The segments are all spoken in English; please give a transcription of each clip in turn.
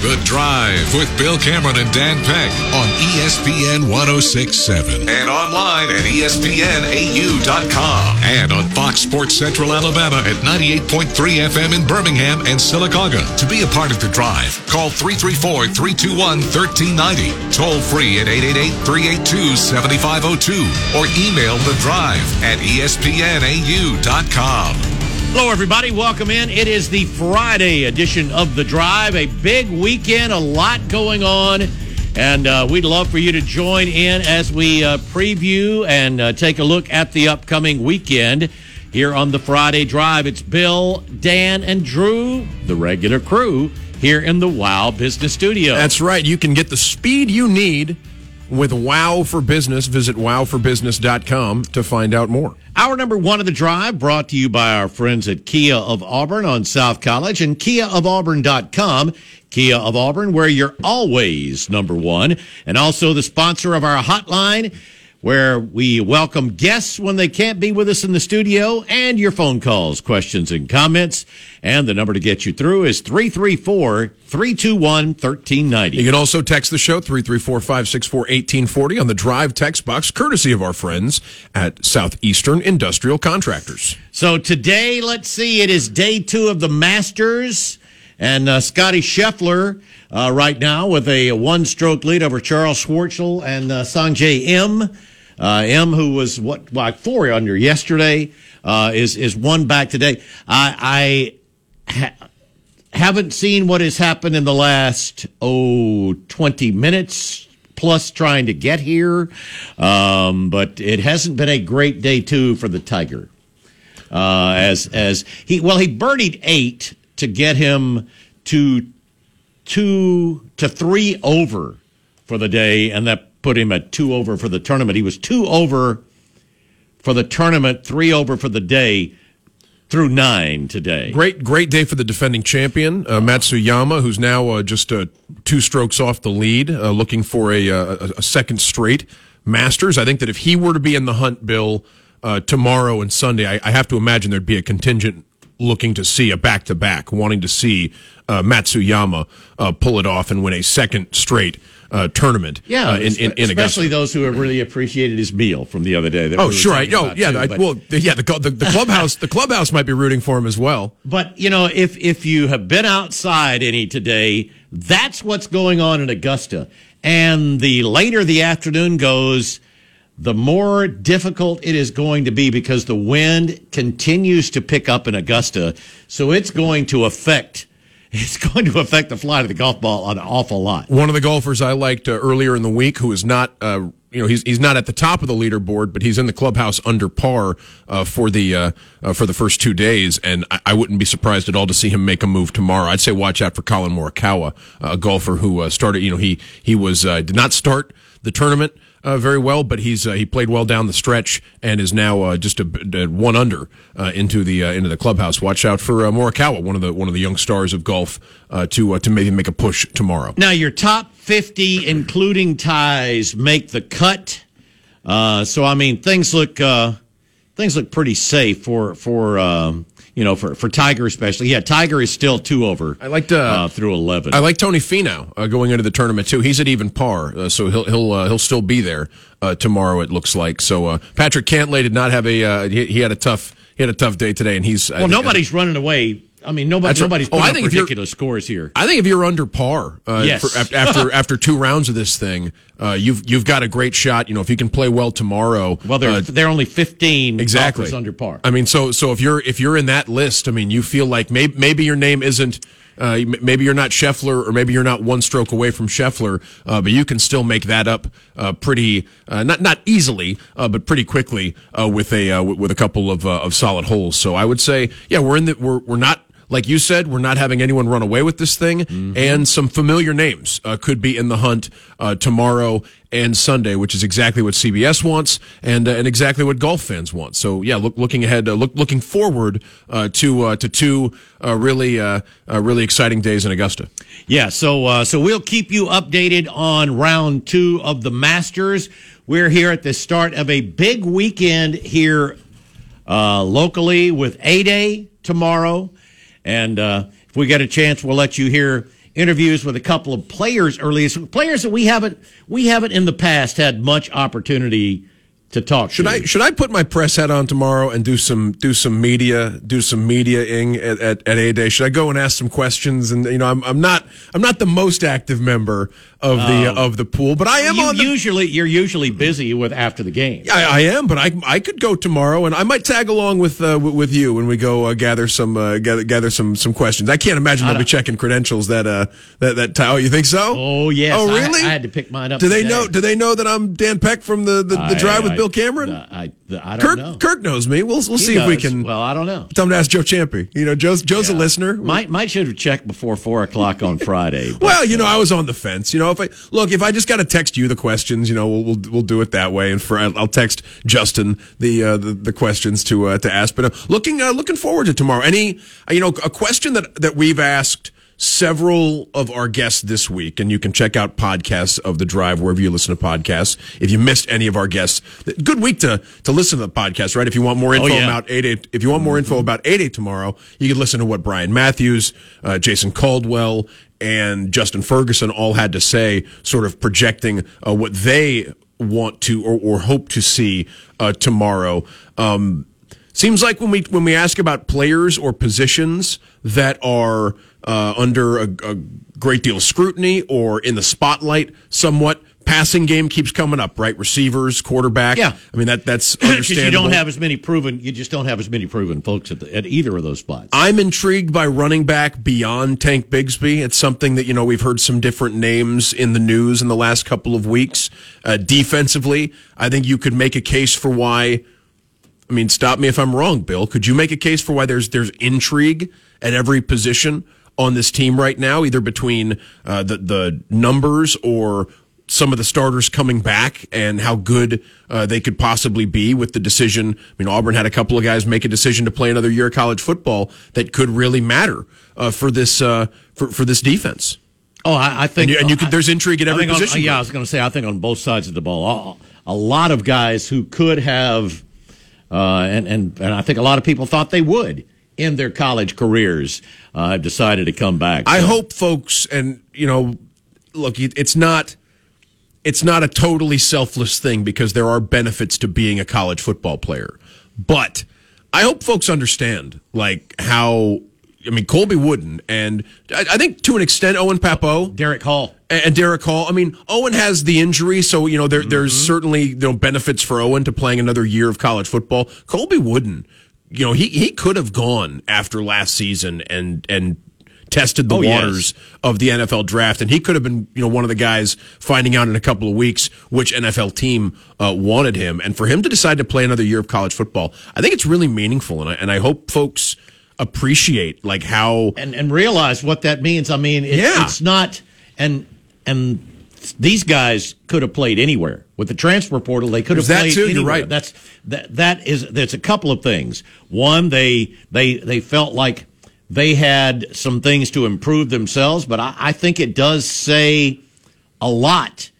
The Drive with Bill Cameron and Dan Peck on ESPN 1067 and online at ESPNAU.com and on Fox Sports Central Alabama at 98.3 FM in Birmingham and Sylacauga. To be a part of The Drive, call 334 321 1390, toll free at 888 382 7502, or email The Drive at ESPNAU.com. Hello, everybody. Welcome in. It is the Friday edition of The Drive. A big weekend, a lot going on. And uh, we'd love for you to join in as we uh, preview and uh, take a look at the upcoming weekend here on the Friday Drive. It's Bill, Dan, and Drew, the regular crew, here in the Wow Business Studio. That's right. You can get the speed you need with Wow for Business. Visit wowforbusiness.com to find out more. Our number one of the drive brought to you by our friends at Kia of Auburn on South College and KiaofAuburn.com. Kia of Auburn, where you're always number one. And also the sponsor of our hotline, where we welcome guests when they can't be with us in the studio and your phone calls, questions, and comments. And the number to get you through is 334 321 1390. You can also text the show 334-564-1840 on the Drive text box, courtesy of our friends at Southeastern Industrial Contractors. So today, let's see, it is day two of the Masters. And uh, Scotty Scheffler uh, right now with a one stroke lead over Charles Schwartzel and uh, Sungjae Im. Uh, Im, who was what, like four under yesterday, uh, is, is one back today. I, I ha- haven't seen what has happened in the last, oh, 20 minutes plus trying to get here. Um, but it hasn't been a great day too for the Tiger. Uh, as, as he, well, he birdied eight to get him to two to three over for the day, and that put him at two over for the tournament. He was two over for the tournament, three over for the day through nine today. Great, great day for the defending champion, uh, Matsuyama, who's now uh, just uh, two strokes off the lead, uh, looking for a, uh, a, a second straight Masters. I think that if he were to be in the hunt, Bill, uh, tomorrow and Sunday, I, I have to imagine there'd be a contingent looking to see a back to back, wanting to see Matsuyama pull it off and win a second straight uh, tournament. Yeah, uh, in, in, in especially Augusta. those who have really appreciated his meal from the other day. that we Oh, were sure. I, oh, yeah. too, I, well, the- yeah. The, the, the clubhouse, the clubhouse might be rooting for him as well. But you know, if if you have been outside any today, that's what's going on in Augusta. And the later the afternoon goes, the more difficult it is going to be because the wind continues to pick up in Augusta. So it's going to affect it's going to affect the flight of the golf ball an awful lot. One of the golfers I liked uh, earlier in the week, who is not, uh, you know, he's he's not at the top of the leaderboard, but he's in the clubhouse under par uh, for the uh, uh, for the first two days, and I, I wouldn't be surprised at all to see him make a move tomorrow. I'd say watch out for Collin Morikawa, a golfer who uh, started, you know, he he was uh, did not start the tournament. Uh, very well, but he's uh, he played well down the stretch and is now uh, just a, a one under uh, into the uh, into the clubhouse. Watch out for uh, Morikawa, one of the one of the young stars of golf, to to maybe make a push tomorrow. Now, your top 50, including ties, make the cut. So, I mean, things look things look pretty safe for for um, you know for for Tiger especially. Yeah, Tiger is still two over. I liked, uh, uh, through eleven. I like Tony Finau uh, going into the tournament too. He's at even par, uh, so he'll he'll uh, he'll still be there uh, tomorrow. It looks like. So uh, Patrick Cantlay did not have a uh, he, he had a tough he had a tough day today, and he's well, think- nobody's running away. I mean, nobody That's right. nobody's Oh, I think if you're- ridiculous scores here. I think if you're under par, uh, Yes. for, after after two rounds of this thing, uh, you've you've got a great shot. You know, if you can play well tomorrow, Well, they're uh, they're only fifteen exactly under par. I mean, so so if you're if you're in that list, I mean, you feel like maybe maybe your name isn't. Uh, maybe you're not Scheffler, or maybe you're not one stroke away from Scheffler, uh, but you can still make that up uh, pretty uh, not not easily, uh, but pretty quickly uh, with a uh, with a couple of uh, of solid holes. So I would say, yeah, we're in the we're we're not like you said, we're not having anyone run away with this thing, and some familiar names uh, could be in the hunt uh, tomorrow and Sunday, which is exactly what CBS wants and uh, and exactly what golf fans want. So yeah, look, looking ahead, uh, look, looking forward uh, to uh, to two uh, really uh, uh, really exciting days in Augusta. Yeah, so uh, so we'll keep you updated on round two of the Masters. We're here at the start of a big weekend here uh, locally with A Day tomorrow, and uh, if we get a chance, we'll let you hear interviews with a couple of players early, players that we haven't we haven't in the past had much opportunity to talk. Should to. I should I put my press hat on tomorrow and do some do some media do some mediaing at, at, at A Day? Should I go and ask some questions? And you know, I'm I'm not I'm not the most active member of the of the pool, but I am You on the. usually you're usually busy with after the game. I, I am, but I I could go tomorrow, and I might tag along with uh, w- with you when we go uh, gather some uh, gather gather some some questions. I can't imagine they'll be checking credentials that uh that that ti- oh you think so? Oh yes. Oh really? I, had to pick mine up. Do they today. know? Do they know that I'm Dan Peck from the the, the I- drive with I- Bill Cameron? I, I, I don't Kirk know. Kirk knows me. We'll we'll He see if we can. Well, I don't know. Tell him to ask Joe Champy. You know, Joe's Joe's a listener. Might might should have checked before four o'clock on Friday. but- well, you know, I was on the fence. You know, if I look, if I just got to text you the questions, you know, we'll we'll, we'll do it that way. And for I'll text Justin the uh, the, the questions to uh, to ask. But uh, looking uh, looking forward to tomorrow. Any uh, you know a question that that we've asked several of our guests this week, and you can check out podcasts of the drive wherever you listen to podcasts. If you missed any of our guests, good week to to listen to the podcast, right? If you want more info yeah. Mm-hmm. about eight eight, if you want more info about eight eight tomorrow, you can listen to what Brian Matthews, uh, Jason Caldwell, and Justin Ferguson all had to say, sort of projecting uh, what they want to or, or hope to see uh, tomorrow. Um, seems like when we when we ask about players or positions that are uh, under a, a great deal of scrutiny or in the spotlight, somewhat. Passing game keeps coming up, right? Receivers, quarterback. Yeah. I mean that that's because understandable. you don't have as many proven. You just don't have as many proven folks at, the, at either of those spots. I'm intrigued by running back beyond Tank Bigsby. It's something that, you know, we've heard some different names in the news in the last couple of weeks. Uh, defensively, I think you could make a case for why. I mean, stop me if I'm wrong, Bill. Could you make a case for why there's there's intrigue at every position on this team right now, either between uh, the the numbers or some of the starters coming back and how good uh, they could possibly be with the decision. I mean, Auburn had a couple of guys make a decision to play another year of college football that could really matter uh, for this uh, for for this defense. Oh, I, I think, And you- and you could- there's intrigue at every think on- position yeah. I was going to say, I think on both sides of the ball, a, a lot of guys who could have, uh, and and and I think a lot of people thought they would in their college careers, uh, have decided to come back. I hope folks, and you know, look, it's not, it's not a totally selfless thing because there are benefits to being a college football player. But I hope folks understand, like how. I mean, Colby Wooden, and I, I think to an extent, Owen Pappoe Derick Hall. and Derick Hall. I mean, Owen has the injury, so you know there, there's certainly you know benefits for Owen to playing another year of college football. Colby Wooden, you know, he he could have gone after last season and and tested the Oh, yes. waters of the NFL draft, and he could have been you know one of the guys finding out in a couple of weeks which NFL team uh, wanted him, and for him to decide to play another year of college football, I think it's really meaningful, and I and I hope folks appreciate like how and and realize what that means. I mean, it, Yeah. it's not and and these guys could have played anywhere with the transfer portal. They could have that played too, you're anywhere. right. That's that that is that's a couple of things. One, they they they felt like they had some things to improve themselves, but I, I think it does say a lot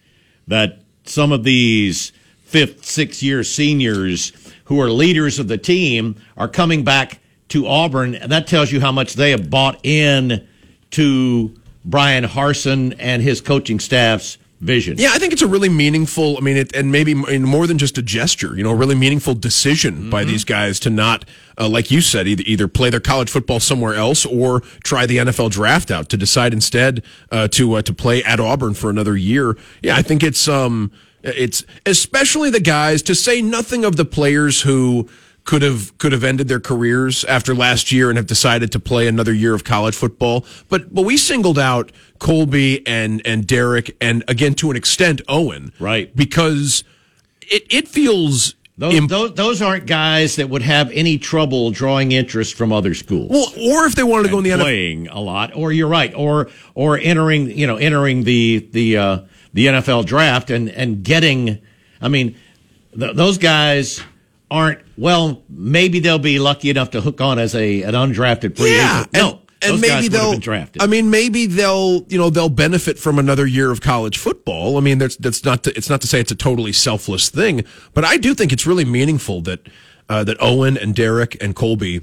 that some of these fifth, sixth year seniors who are leaders of the team are coming back to Auburn. And that tells you how much they have bought in to Bryan Harsin and his coaching staff's vision. Yeah, I think it's a really meaningful. I mean, it, and maybe more than just a gesture. You know, a really meaningful decision by these guys to not, uh, like you said, either, either play their college football somewhere else or try the NFL draft out to decide instead uh, to uh, to play at Auburn for another year. Yeah, I think it's um it's especially the guys to say nothing of the players who could have could have ended their careers after last year and have decided to play another year of college football. But but we singled out Colby and and Derick and again to an extent Owen, Right. Because it it feels Those, those, those aren't guys that would have any trouble drawing interest from other schools. well, or if they wanted to go in the NFL. playing a lot, or you're right, or or entering, you know, entering the the uh, the NFL draft and and getting. I mean, th- those guys aren't. Well, maybe they'll be lucky enough to hook on as a an undrafted free Yeah, agent. No, and, those and guys maybe they'll. I mean, maybe they'll. You know, they'll benefit from another year of college football. I mean, that's that's not. To, it's not to say it's a totally selfless thing, but I do think it's really meaningful that uh, that Owen and Derick and Colby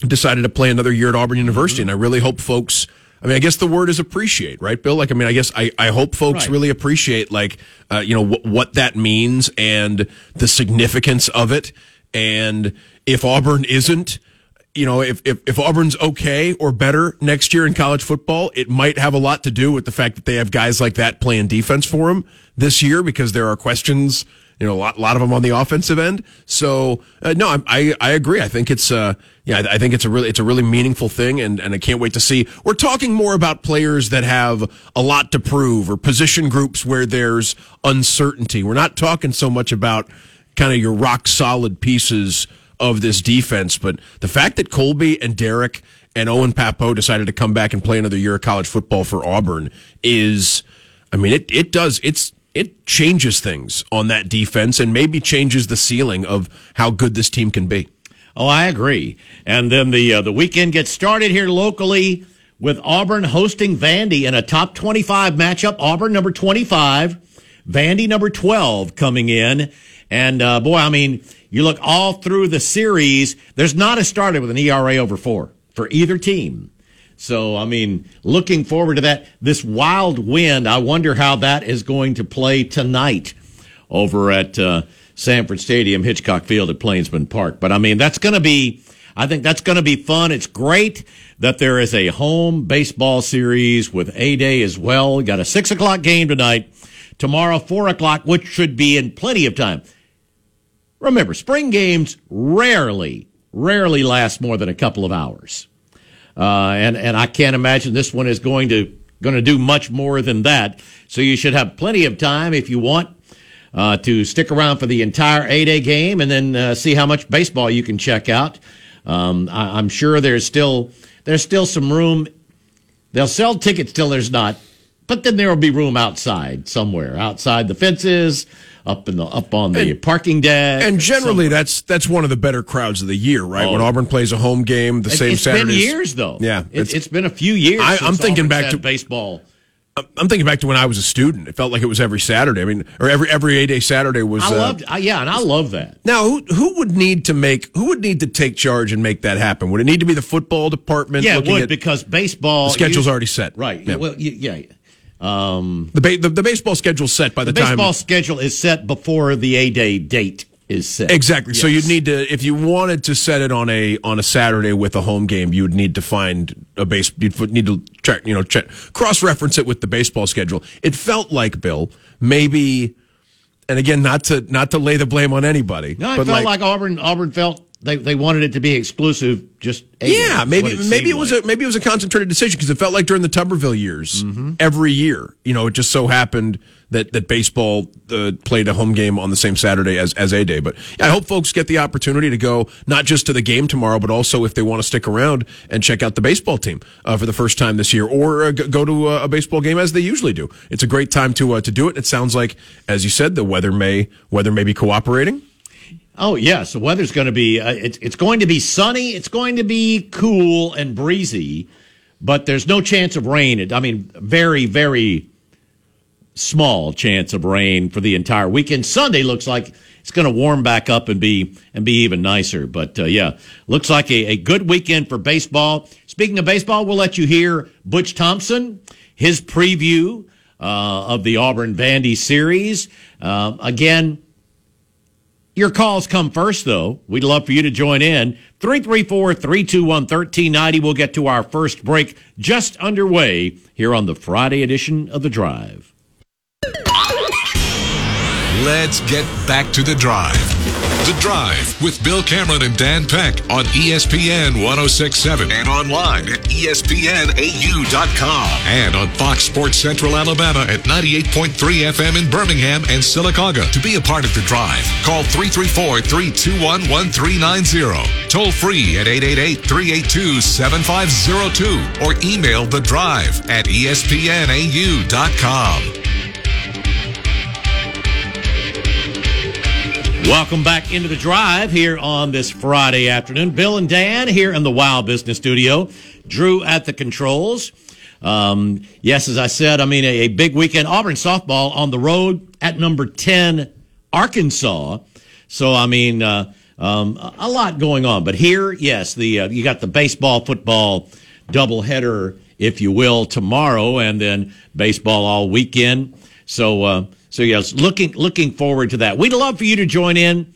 decided to play another year at Auburn University, and I really hope folks. I mean, I guess the word is appreciate, right, Bill? Like, I mean, I guess I, I hope folks Right. really appreciate, like, uh, you know, wh- what that means and the significance of it. And if Auburn isn't, you know, if, if, if Auburn's okay or better next year in college football, it might have a lot to do with the fact that they have guys like that playing defense for them this year because there are questions, you know, a lot, lot of them on the offensive end. So, uh, no, I, I, I agree. I think it's, uh, yeah, I think it's a really, it's a really meaningful thing. And, and I can't wait to see. We're talking more about players that have a lot to prove or position groups where there's uncertainty. We're not talking so much about kind of your rock solid pieces of this defense. But the fact that Colby and Derick and Owen Pappoe decided to come back and play another year of college football for Auburn is, I mean, it, it does, it's, it changes things on that defense and maybe changes the ceiling of how good this team can be. Oh, I agree. And then the uh, the weekend gets started here locally with Auburn hosting Vandy in a top 25 matchup. Auburn number 25, Vandy number 12 coming in. And uh, boy, I mean, you look all through the series, there's not a starter with an ERA over 4 for either team. So, I mean, looking forward to that. This wild wind, I wonder how that is going to play tonight over at uh, Samford Stadium, Hitchcock Field at Plainsman Park. But I mean, that's going to be, I think that's going to be fun. It's great that there is a home baseball series with A Day as well. We got a six o'clock game tonight. Tomorrow, four o'clock, which should be in plenty of time. Remember, spring games rarely, rarely last more than a couple of hours. Uh, and, and I can't imagine this one is going to, going to do much more than that. So you should have plenty of time if you want uh, to stick around for the entire eight A game and then uh, see how much baseball you can check out. Um, I, I'm sure there's still there's still some room. They'll sell tickets till there's not, but then there will be room outside somewhere, outside the fences, up in the up on the And- parking deck. And generally, that's that's one of the better crowds of the year, right? When Oh. Auburn plays a home game, the same it's Saturdays. It's been years though. Yeah, it, it's- it's been a few years. I- I'm thinking Auburn's back to- baseball. I'm thinking back to when I was a student. It felt like it was every Saturday. I mean, or every every eight day Saturday was. I uh, loved, I, yeah, and I love that. Now, who who would need to make who would need to take charge and make that happen? Would it need to be the football department? Yeah, it would because baseball The schedule's you- already set. Right. Yeah. Well, you, yeah. Um, the, ba- the the baseball schedule's set by the, the time baseball schedule is set before the A day date is set. Exactly. So you'd need to, if you wanted to set it on a on a Saturday with a home game, you would need to find a base. You'd need to check, you know, check cross reference it with the baseball schedule. It felt like Bill maybe, and again, not to not to lay the blame on anybody. No, I but felt like, Auburn. Auburn felt they, they wanted it to be exclusive. Just A yeah, maybe what maybe it was like. a maybe it was a concentrated decision because it felt like during the Tuberville years, Mm-hmm. every year, you know, it just so happened that that baseball uh, played a home game on the same Saturday as as a day. But yeah, I hope folks get the opportunity to go not just to the game tomorrow, but also if they want to stick around and check out the baseball team uh, for the first time this year, or uh, go to a, a baseball game as they usually do. It's a great time to uh, to do it. It sounds like, as you said, the weather may weather may be cooperating. Oh yes, the weather's going to be. Uh, it's it's going to be sunny. It's going to be cool and breezy, but there's no chance of rain. I mean, very very small chance of rain for the entire weekend. Sunday looks like it's going to warm back up and be and be even nicer. But uh, yeah, looks like a, a good weekend for baseball. Speaking of baseball, we'll let you hear Butch Thompson his preview uh, of the Auburn Vandy series. Uh, again. Your calls come first, though. We'd love for you to join in. 334 321 1390. We'll get to our first break just underway here on the Friday edition of The Drive. Let's get back to the drive. The Drive with Bill Cameron and Dan Peck on ESPN 1067 and online at ESPNAU.com and on Fox Sports Central Alabama at 98.3 FM in Birmingham and Sylacauga. To be a part of The Drive, call 334 321 1390. Toll free at 888 382 7502 or email The Drive at ESPNAU.com. Welcome back into the drive here on this Friday afternoon. Bill and Dan here in the Wow Business Studio. Drew at the controls. Um, yes, as I said, I mean, a, a, big weekend. Auburn softball on the road at number 10, Arkansas. So, I mean, uh, um, a lot going on. But here, yes, the uh, you got the baseball, football doubleheader, if you will, tomorrow, and then baseball all weekend. So, uh, so yes, looking looking forward to that. We'd love for you to join in.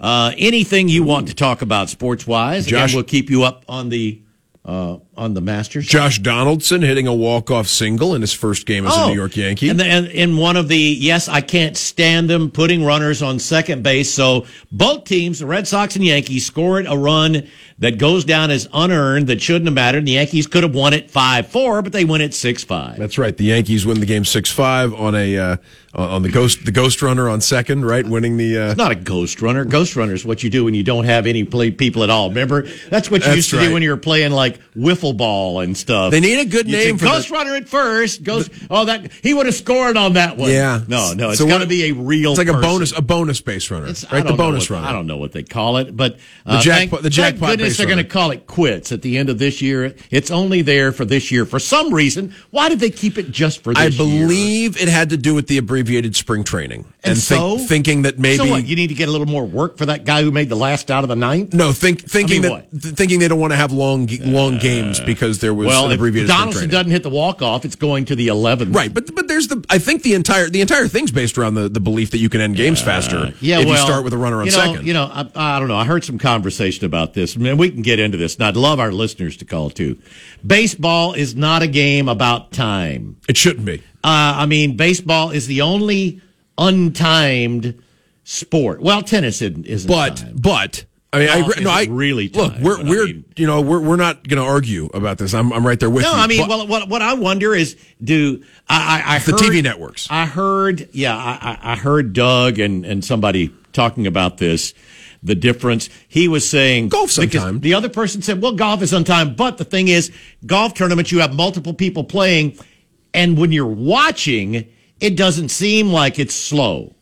Uh, anything you want to talk about sports wise, Josh, Again, we'll keep you up on the uh, on the Masters. Josh Donaldson hitting a walk off single in his first game as oh, a New York Yankee, and, the, and in one of the yes, I can't stand them putting runners on second base. So both teams, the Red Sox and Yankees, scored a run that goes down as unearned that shouldn't have mattered. The Yankees could have won it five four, but they win it six five. That's right. The Yankees win the game six five on a uh, on the ghost the ghost runner on second, right? Winning the. Uh... It's not a ghost runner. Ghost runner is what you do when you don't have any play people at all. Remember, that's what you that's used to right. do when you were playing like wiffle ball and stuff. They need a good you name for ghost the... runner at first. Ghost. The... Oh, that he would have scored on that one. Yeah. No, no, it's so got to be a real. It's like person. a bonus a bonus base runner, it's, right? The bonus what, runner. I don't know what they call it, but uh, the jackpot. The jackpot. Thank goodness they're going to call it quits at the end of this year. It's only there for this year for some reason. Why did they keep it just for this I believe year? it had to do with the abbreviated spring training and, and so think, thinking that maybe so what, you need to get a little more work for that guy who made the last out of the ninth. No, think thinking I mean, that th- thinking they don't want to have long long games because there was well, an abbreviated. If Donaldson doesn't hit the walk off, it's going to the eleventh. Right, but but there's the I think the entire the entire thing's based around the, the belief that you can end games faster. Yeah, if well, you start with a runner on you know, second. You know, I, I don't know. I heard some conversation about this. I mean, we can get into this, and I'd love our listeners to call too. Baseball is not a game about time. It shouldn't be. Uh, I mean, baseball is the only untimed sport. Well, tennis isn't. isn't but timed. but. I mean, I, no, I really look. We're we're I mean, you know we're we're not going to argue about this. I'm I'm right there with no, you. No, I mean, well, what what I wonder is, do I I, I the TV networks? I heard, yeah, I I heard Doug and and somebody talking about this. The difference he was saying golf untimed. The other person said, well, golf is on time," but the thing is, golf tournaments you have multiple people playing, and when you're watching, it doesn't seem like it's slow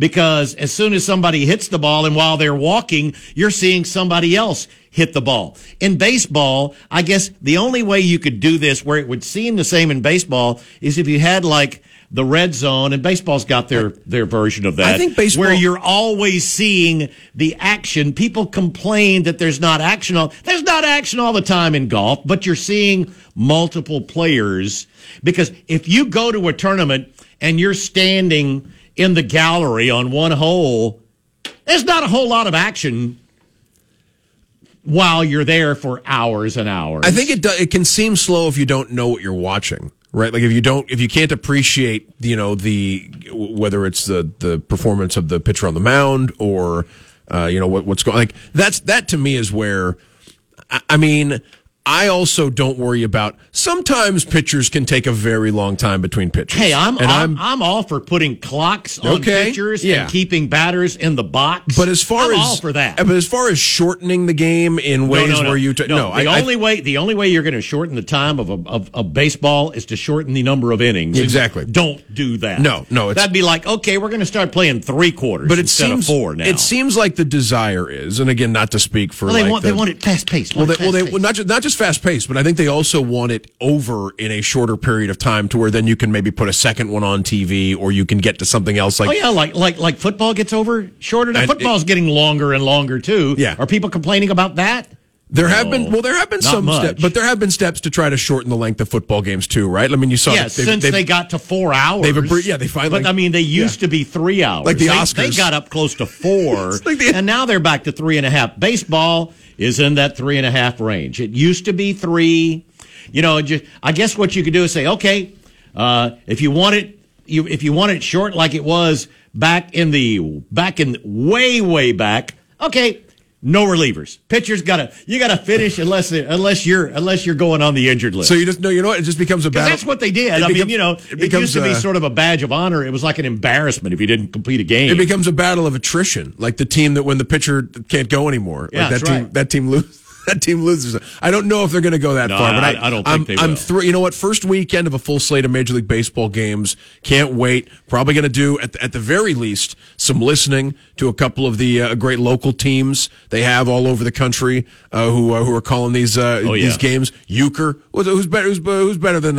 because as soon as somebody hits the ball and while they're walking, you're seeing somebody else hit the ball. In baseball, I guess the only way you could do this where it would seem the same in baseball is if you had like the red zone and baseball's got their their version of that. I think baseball where you're always seeing the action. People complain that there's not action all there's not action all the time in golf, but you're seeing multiple players because if you go to a tournament and you're standing in the gallery on one hole, there's not a whole lot of action while you're there for hours and hours. I think it do, it can seem slow if you don't know what you're watching, right? Like if you don't if you can't appreciate, you know, the whether it's the the performance of the pitcher on the mound or uh, you know what, what's going like that's that to me is where I, I mean I also don't worry about. Sometimes pitchers can take a very long time between pitches. Hey, I'm and I'm, I'm, I'm all for putting clocks on okay, pitchers yeah. and keeping batters in the box. But as far I'm as all for that, but as far as shortening the game in ways no, no, no. where you t- no, the I, only I, way the only way you're going to shorten the time of a of, of, baseball is to shorten the number of innings. Exactly. Don't do that. No, no, that'd be like okay, we're going to start playing three quarters, but it seems four now. It seems like the desire is, and again, not to speak for well, they like want the, they want it fast paced. Well, they, well, they, well, not just not just fast paced, but I think they also want it over in a shorter period of time to where then you can maybe put a second one on TV or you can get to something else like Oh yeah, like like like football gets over shorter. Now football's it, getting longer and longer too. Yeah. Are people complaining about that? There have been well, there have been some steps, but there have been steps to try to shorten the length of football games too, right? I mean, you saw yeah, they've, since they've, they got to four hours. They've yeah, they finally. But I mean, they used yeah. to be three hours, like the they, Oscars. They got up close to four, like the, and now they're back to three and a half. Baseball is in that three and a half range. It used to be three. You know, I guess what you could do is say, okay, uh, if you want it, you, if you want it short like it was back in the back in way way back, okay, no relievers. Pitchers gotta you gotta finish unless unless you're unless you're going on the injured list. So you just know you know what it just becomes a battle. That's what they did. I becomes, mean, you know, it, becomes, it used to be uh, sort of a badge of honor. It was like an embarrassment if you didn't complete a game. It becomes a battle of attrition, like the team that when the pitcher can't go anymore, yeah, like that team right. that team loses. that team loses. I don't know if they're going to go that No, far, but I- I, I don't I'm, think they I'm will. thr- you know what? First weekend of a full slate of Major League Baseball games. Can't wait. Probably going to do at the, at the very least some listening to a couple of the uh, great local teams they have all over the country uh, who uh, who are calling these uh, Oh, yeah. these games. Uecker, who's, who's better? Who's, who's better than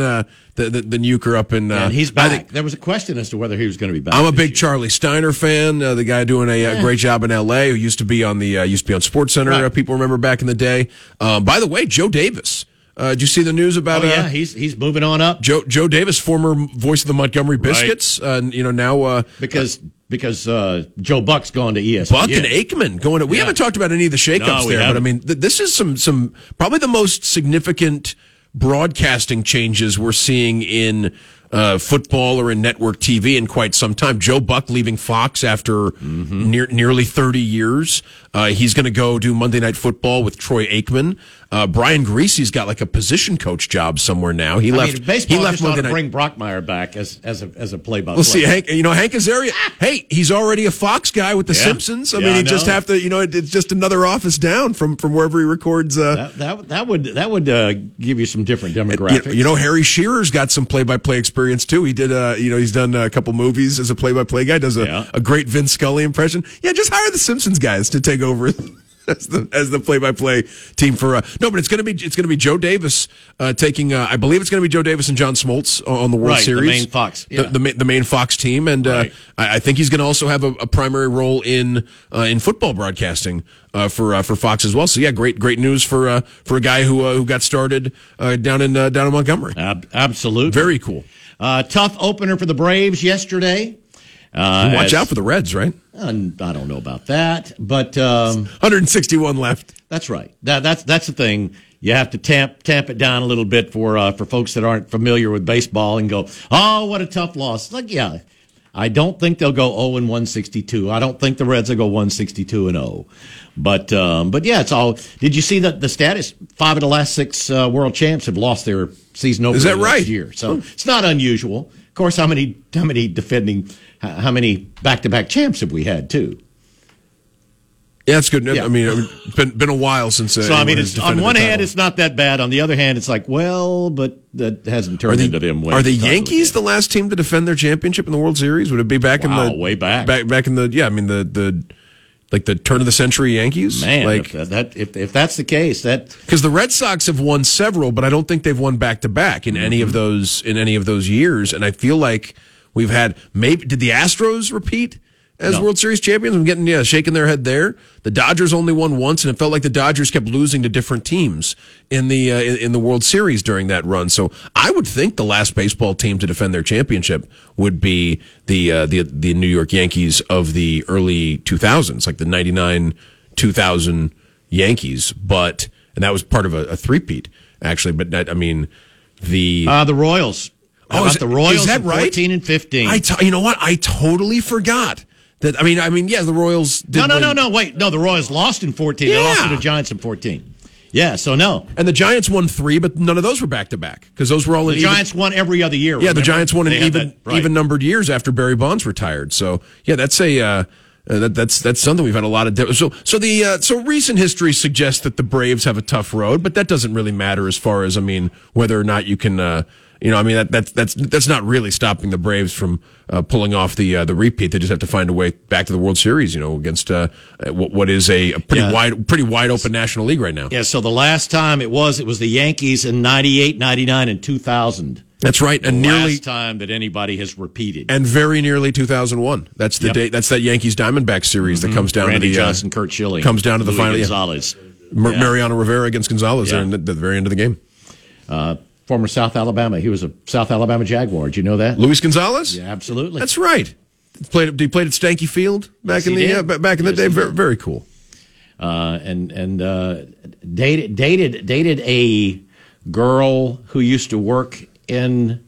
uh, than, than than Uecker up in? Uh, and he's I back. think- there was a question as to whether he was going to be back. I'm a big year. Charlie Steiner fan. Uh, the guy doing a, uh great job in L.A. Who used to be on the uh, used to be on Sports Center. Right. Uh, people remember back in the day. Um, by the way, Joe Davis. Uh, did you see the news about? Oh yeah, uh, he's he's moving on up Joe Joe Davis, former voice of the Montgomery Biscuits. Uh, you know now uh, because because uh, Joe Buck's gone to ESPN. Buck and Aikman going. To, we Yeah. haven't talked about any of the shakeups No, we there, but I mean, th- this is some some probably the most significant broadcasting changes we're seeing in uh, football or in network TV in quite some time. Joe Buck leaving Fox after Mm-hmm. near, nearly 30 years. Uh, he's going to go do Monday Night Football with Troy Aikman. Uh, Brian Griese's got like a position coach job somewhere now. He I left. mean, baseball he left just Monday to bring Brockmeyer back as as a as a play by We'll see. Hank, you know, Hank Azaria. hey, he's already a Fox guy with The Yeah. Simpsons. I Yeah, mean, he just have to. You know, it, it's just another office down from from wherever he records. Uh, That, that that would that would uh, give you some different you, demographics. you know, Harry Shearer's got some play-by-play experience too. He did, uh, you know, he's done a couple movies as a play-by-play guy. Does a, Yeah. a great Vin Scully impression. Yeah, just hire the Simpsons guys to take over as the as the play-by-play team for. Uh, no, but it's gonna be it's gonna be Joe Davis uh, taking. Uh, I believe it's gonna be Joe Davis and John Smoltz on the World Right, the Series, main Fox, the, yeah. the, ma- the main Fox team, and uh, Right. I, I think he's gonna also have a, a primary role in uh, in football broadcasting. Uh, for uh, for Fox as well, so yeah, great great news for uh, for a guy who uh, who got started uh, down in uh, down in Montgomery. Ab- absolutely Very cool. uh, tough opener for the Braves yesterday. Uh, Watch as- out for the Reds, right? uh, I don't know about that, but um, 161 left. That's right. That, that's that's the thing. You have to tamp tamp it down a little bit for uh, for folks that aren't familiar with baseball and go, oh, what a tough loss. Like, yeah, I don't think they'll go 0 and 162. I don't think the Reds will go 162 and 0. But um, but yeah, it's all. Did you see that the status? Five of the last six uh, world champs have lost their season opener Is that right? year. So it's not unusual. Of course, how many how many defending how many back to back champs have we had too? Yeah, that's good. Yeah. I mean, it's been been a while since. Uh, So I mean, it's on one hand, title. it's not that bad. On the other hand, it's like, well, but that hasn't turned the, into them. are the title Yankees the last team to defend their championship in the World Series? Would it be back Wow, in the way back. back back in the yeah? I mean the the like the turn of the century Yankees, man? like if that if, if that's the case, that because the Red Sox have won several, but I don't think they've won back to back in any Mm-hmm. of those in any of those years. And I feel like we've had maybe did the Astros repeat as No. World Series champions? I'm getting yeah shaking their head there. The Dodgers only won once, and it felt like the Dodgers kept losing to different teams in the uh, in, in the World Series during that run. So I would think the last baseball team to defend their championship would be the uh, the the New York Yankees of the early 2000s, like the 99 2000 Yankees, but and that was part of a, a three-peat actually. But that, I mean, the uh, the Royals. How Oh, about is- the Royals? is that right? Fourteen and fifteen. I t- you know what I totally forgot that. I mean, I mean, yeah, the Royals. Did no, no, win. no, no. Wait, no. The Royals lost in fourteen. They lost to Yeah. the Giants in fourteen. Yeah. So no, And the Giants won three, but none of those were back to back because those were all the in even- Giants won every other year. Yeah, the? Giants won in They had even that- right. even numbered years after Barry Bonds retired. So yeah, that's a uh, uh, that, that's that's something we've had a lot of. di- So so the uh, so recent history suggests that the Braves have a tough road, but that doesn't really matter as far as I mean whether or not you can. Uh, you know, I mean that, that's that's that's not really stopping the Braves from uh, pulling off the uh, the repeat. They just have to find a way back to the World Series. You know, against uh, what, what is a, a pretty Yeah. wide pretty wide open National League right now. Yeah. So the last time it was, it was the Yankees in 98, 99, and two thousand. That's right, and nearly last time that anybody has repeated. and very nearly 2001. That's the Yep. date. That's that Yankees Diamondback series that comes down Randy to the uh, Johnson, Curt Schilling, comes down to the final- yeah. Gonzalez, Mar- Yeah. Mariano Rivera against Gonzalez Yeah. there in the, the very end of the game. uh, former South Alabama. He was a South Alabama Jaguar. Did you know that? Luis Gonzalez. Yeah, absolutely. That's right. Played. He played at Stanky Field back Yes, in the uh, back in the Yes, day. Very, very cool. uh, and and uh, dated dated dated a girl who used to work in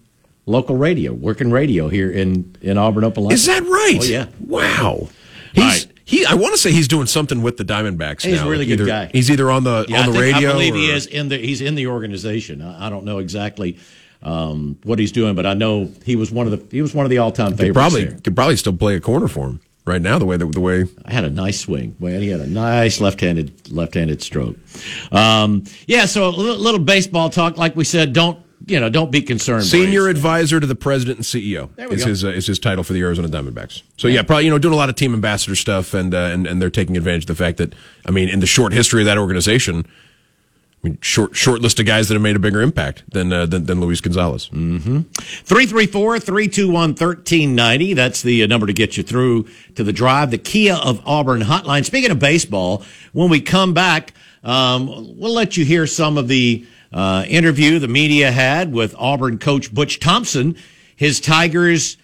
local radio, working radio here in in Auburn, Opelika. Is that right? Oh yeah. Wow. He's right. He. I want to say he's doing something with the Diamondbacks. He's now. a really good Either- guy. He's either on the Yeah, on I the think- radio. I believe he is in the he's in the organization. I, I don't know exactly um, what he's doing, but I know he was one of the he was one of the all time Could favorites. probably there. could probably still play a corner for him. right now. The way the, the way I had a nice swing. Man, he had a nice left-handed left-handed stroke. Um, yeah, so a little baseball talk. Like we said, don't you know? Don't be concerned. senior Braves. advisor to the president and CEO is go. his uh, is his title for the Arizona Diamondbacks. So yeah, probably you know doing a lot of team ambassador stuff and uh, and and they're taking advantage of the fact that I mean in the short history of that organization. I mean, short short list of guys that have made a bigger impact than uh, than, than Luis Gonzalez. 334 321 1390. That's the uh, number to get you through to the drive. The Kia of Auburn hotline. Speaking of baseball, when we come back, um, we'll let you hear some of the uh, interview the media had with Auburn coach Butch Thompson. His Tigers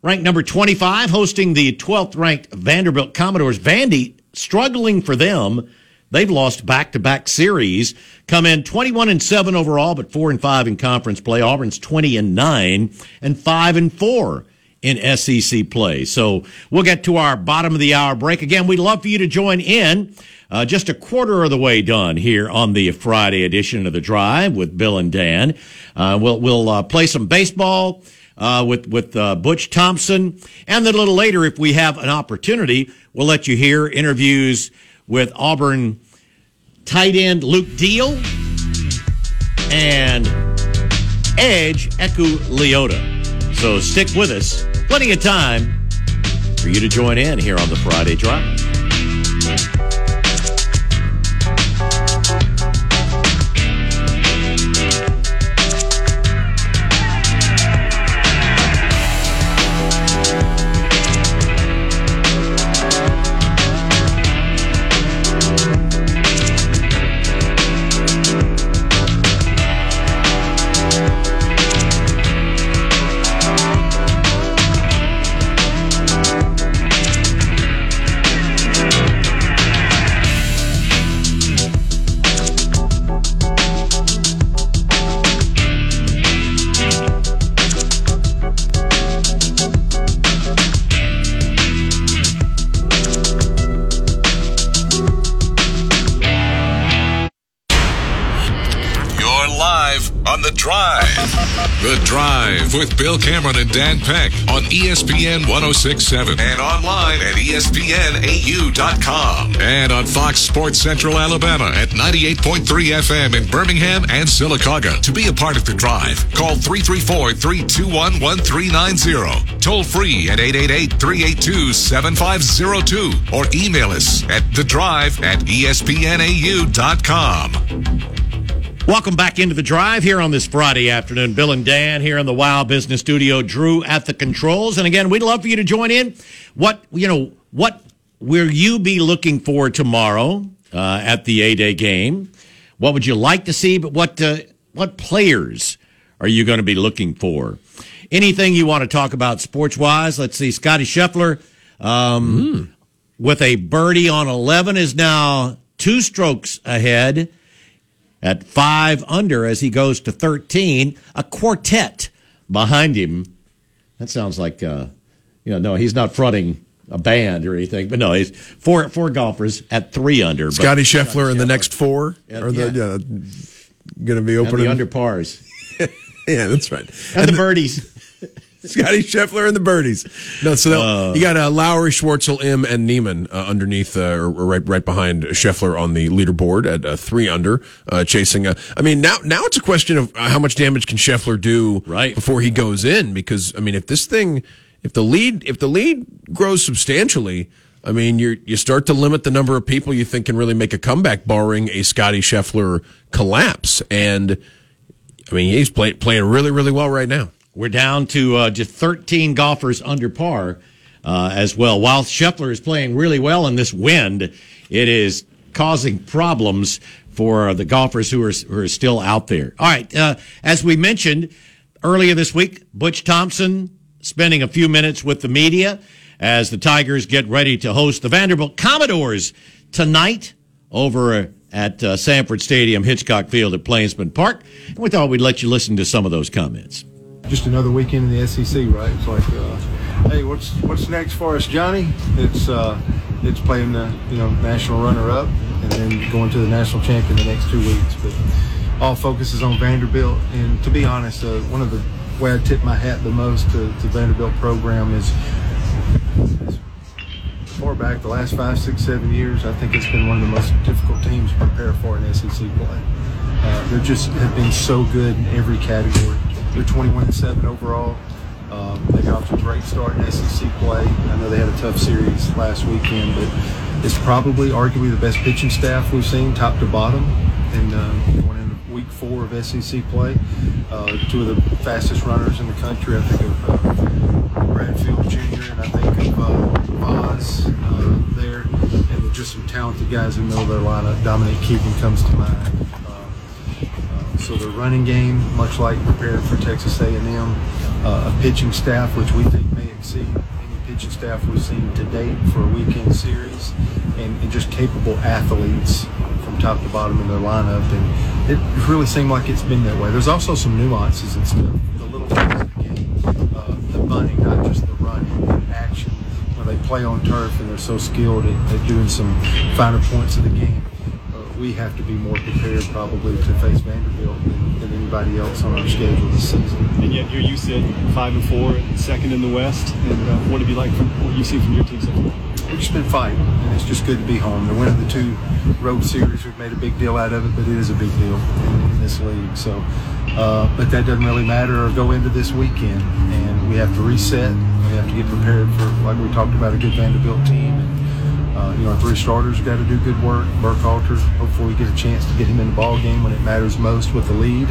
ranked number 25, hosting the 12th ranked Vanderbilt Commodores. Vandy struggling for them. They've lost back to back series, come in 21 and 7 overall, but 4 and 5 in conference play. Auburn's 20 and 9 and 5 and 4 in SEC play. So we'll get to our bottom of the hour break. Again, we'd love for you to join in. Uh, just a quarter of the way done here on the Friday edition of the Drive with Bill and Dan. Uh, we'll we'll uh, play some baseball uh, with with uh, Butch Thompson, and then a little later, if we have an opportunity, we'll let you hear interviews with Auburn tight end Luke Deal and Edge Eku Leota. So stick with us. Plenty of time for you to join in here on the Friday Drive. On The Drive. The Drive with Bill Cameron and Dan Peck on ESPN 1067 and online at ESPNAU.com and on Fox Sports Central Alabama at 98.3 FM in Birmingham and Sylacauga. To be a part of The Drive, call 334 321 1390. Toll free at 888 382 7502 or email us at The Drive at ESPNAU.com. Welcome back into the drive here on this Friday afternoon. Bill and Dan here in the Wow Business Studio. Drew at the controls, and again, we'd love for you to join in. What you know, what will you be looking for tomorrow uh, at the A Day game? What would you like to see? But what uh, what players are you going to be looking for? Anything you want to talk about sports wise? Let's see. Scotty Scheffler um, with a birdie on eleven is now two strokes ahead at five under as he goes to 13. A quartet behind him. That sounds like, uh, you know, no, he's not fronting a band or anything, but no, he's four four golfers at three under. but- Scotty Scheffler in the next four are the, yeah. yeah, going to be and opening. the under pars yeah, that's right. and the birdies. Scotty Scheffler and the birdies. No, so they'll- you got uh, Lowry, Schwartzel, Im, and Niemann uh, underneath, uh, or, right right behind Scheffler on the leaderboard at uh, three under, uh, chasing. Uh, I mean, now now it's a question of uh, how much damage can Scheffler do Right. before he goes in? Because I mean, if this thing, if the lead, if the lead grows substantially. I mean, you you start to limit the number of people you think can really make a comeback, barring a Scotty Scheffler collapse. And I mean, he's play, playing really, really well right now. We're down to uh, just 13 golfers under par uh, as well. While Scheffler is playing really well in this wind, it is causing problems for the golfers who are, who are still out there. All right. Uh, as we mentioned earlier this week, Butch Thompson spending a few minutes with the media as the Tigers get ready to host the Vanderbilt Commodores tonight over at uh, Samford Stadium, Hitchcock Field at Plainsman Park. And we thought we'd let you listen to some of those comments. Just another weekend in the SEC, right? It's like, uh, hey, what's what's next for us, Johnny? It's uh, it's playing the you know national runner-up and then going to the national champion the next two weeks. But all focus is on Vanderbilt, and to be honest, uh, one of the where I tip my hat the most to, the Vanderbilt program is far back, the last five, six, seven years, I think it's been one of the most difficult teams to prepare for in SEC play. Uh, they just have been so good in every category. They're 21 and 7 overall. Um, they got off to a great start in SEC play. I know they had a tough series last weekend, but it's probably arguably the best pitching staff we've seen, top to bottom, and uh, going into week four of SEC play. Uh, two of the fastest runners in the country. I think of uh, Bradfield Jr. and I think of uh, uh, there, and just some talented guys in the middle of their lineup. Dominic Keegan comes to mind. Uh, so the running game, much like preparing for Texas A&M, uh, a pitching staff which we think may exceed any pitching staff we've seen to date for a weekend series, and, and just capable athletes from top to bottom in their lineup. And it really seemed like it's been that way. There's also some nuances and stuff, the little things in the game, uh, the bunting, not just the running, the action. They play on turf and they're so skilled at, at doing some finer points of the game we have to be more prepared probably to face Vanderbilt than else on our schedule this season. And yet here you sit five and four, second in the West. And uh, what have you like from what you've seen from your team so far? We've just been fighting, and it's just good to be home. They're winning the two road series. We've made a big deal out of it, but it is a big deal in, in this league. So, uh, but that doesn't really matter or go into this weekend, and we have to reset. We have to get prepared for, like we talked about, a good Vanderbilt team. Uh, you know, our three starters got to do good work. Burkhalter, hopefully we get a chance to get him in the ball game when it matters most with the lead.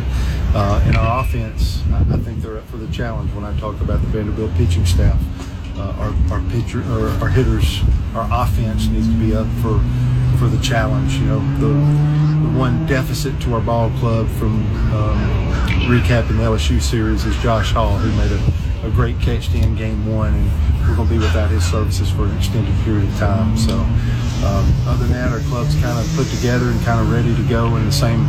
Uh, and our offense, I, I, think they're up for the challenge. When I talk about the Vanderbilt pitching staff, uh, our our pitcher or our hitters, our offense needs to be up for for the challenge. You know, the, the one deficit to our ball club from um, recapping the LSU series is Josh Hall, who made a, a great catch to end game one and we're going to be without his services for an extended period of time. So, um, other than that, our club's kind of put together and kind of ready to go in the same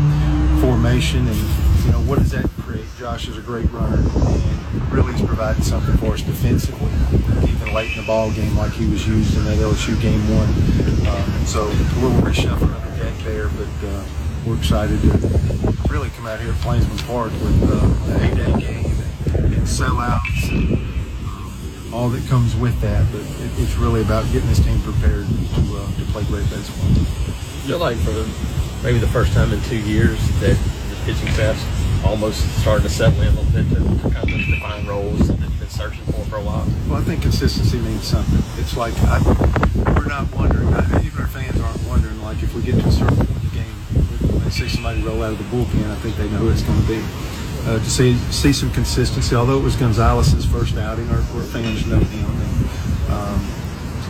formation. And you know, what does that create? Josh is a great runner and really has provided something for us defensively, even late in the ball game, like he was used in that LSU game one. Um, so a little reshuffle of the deck there, but uh, we're excited to really come out here at Plainsman Park with uh, the A-Day game and, sellouts. And, all that comes with that. But it, it's really about getting this team prepared to uh, to play great baseball. I feel like for maybe the first time in two years that the pitching staff's almost starting to settle in a little bit to, to kind of define roles that they've been searching for for a while. Well, I think consistency means something. It's like I, we're not wondering, I, even our fans aren't wondering. Like if we get to a certain point in the game, when they see somebody roll out of the bullpen, I think they know who it's going to be uh, to see see some consistency. Although it was Gonzalez's first outing, our, our fans know him, and um,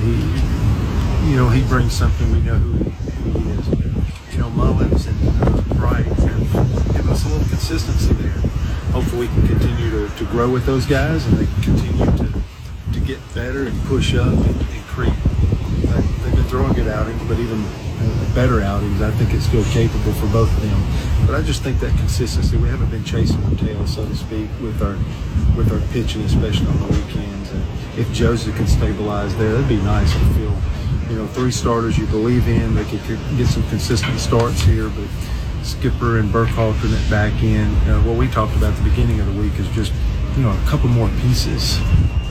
he, you know, he brings something. We know who he, who he is. You know, Mullins and uh, Bright have give us a little consistency there. Hopefully, we can continue to, to grow with those guys, and they continue to to get better and push up and, and creep. They've been throwing good outings, but even better outings. I think it's still capable for both of them. But I just think that consistency. We haven't been chasing the tail, so to speak, with our with our pitching, especially on the weekends. And if Joseph can stabilize there, that'd be nice to feel. You know, three starters you believe in. They could, get some consistent starts here, but Skipper and Burkhalter in that back end. Uh, what we talked about at the beginning of the week is just you know a couple more pieces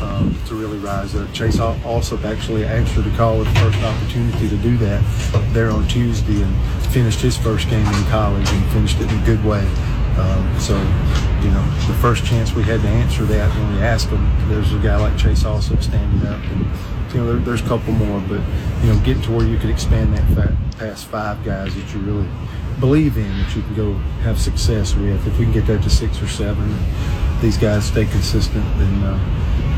um, to really rise up. Chase Allsup actually answered the call with the first opportunity to do that there on Tuesday and finished his first game in college and finished it in a good way. Um, so, you know, the first chance we had to answer that when we asked him, there's a guy like Chase Allsup standing up. And, you know, there, there's a couple more, but, you know, getting to where you could expand that past five guys that you really believe in, that you can go have success with. If we can get that to six or seven, these guys stay consistent, then, uh,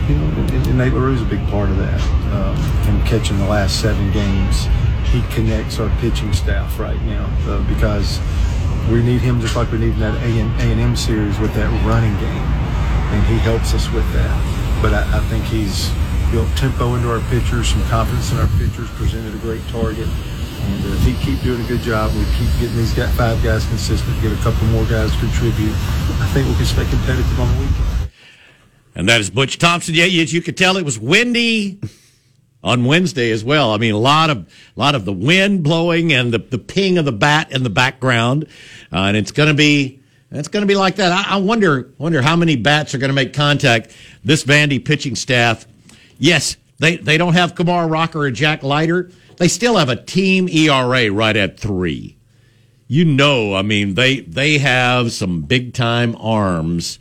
you know, and, and Nate LaRue's a big part of that. Um, him catching the last seven games, he connects our pitching staff right now uh, because we need him just like we need in that A and M series with that running game, and he helps us with that. But I, I think he's built tempo into our pitchers, some confidence in our pitchers, presented a great target. And uh, if he keep doing a good job, we keep getting these five guys consistent, get a couple more guys to contribute. I think we can stay competitive on the weekend. And that is Butch Thompson. Yeah, as you could tell, it was windy on Wednesday as well. I mean, a lot of a lot of the wind blowing and the, the ping of the bat in the background, uh, and it's going to be it's going to be like that. I, I, wonder wonder how many bats are going to make contact. This Vandy pitching staff, yes, they they don't have Kumar Rocker or Jack Leiter. They still have a team ERA right at three. You know, I mean they they have some big time arms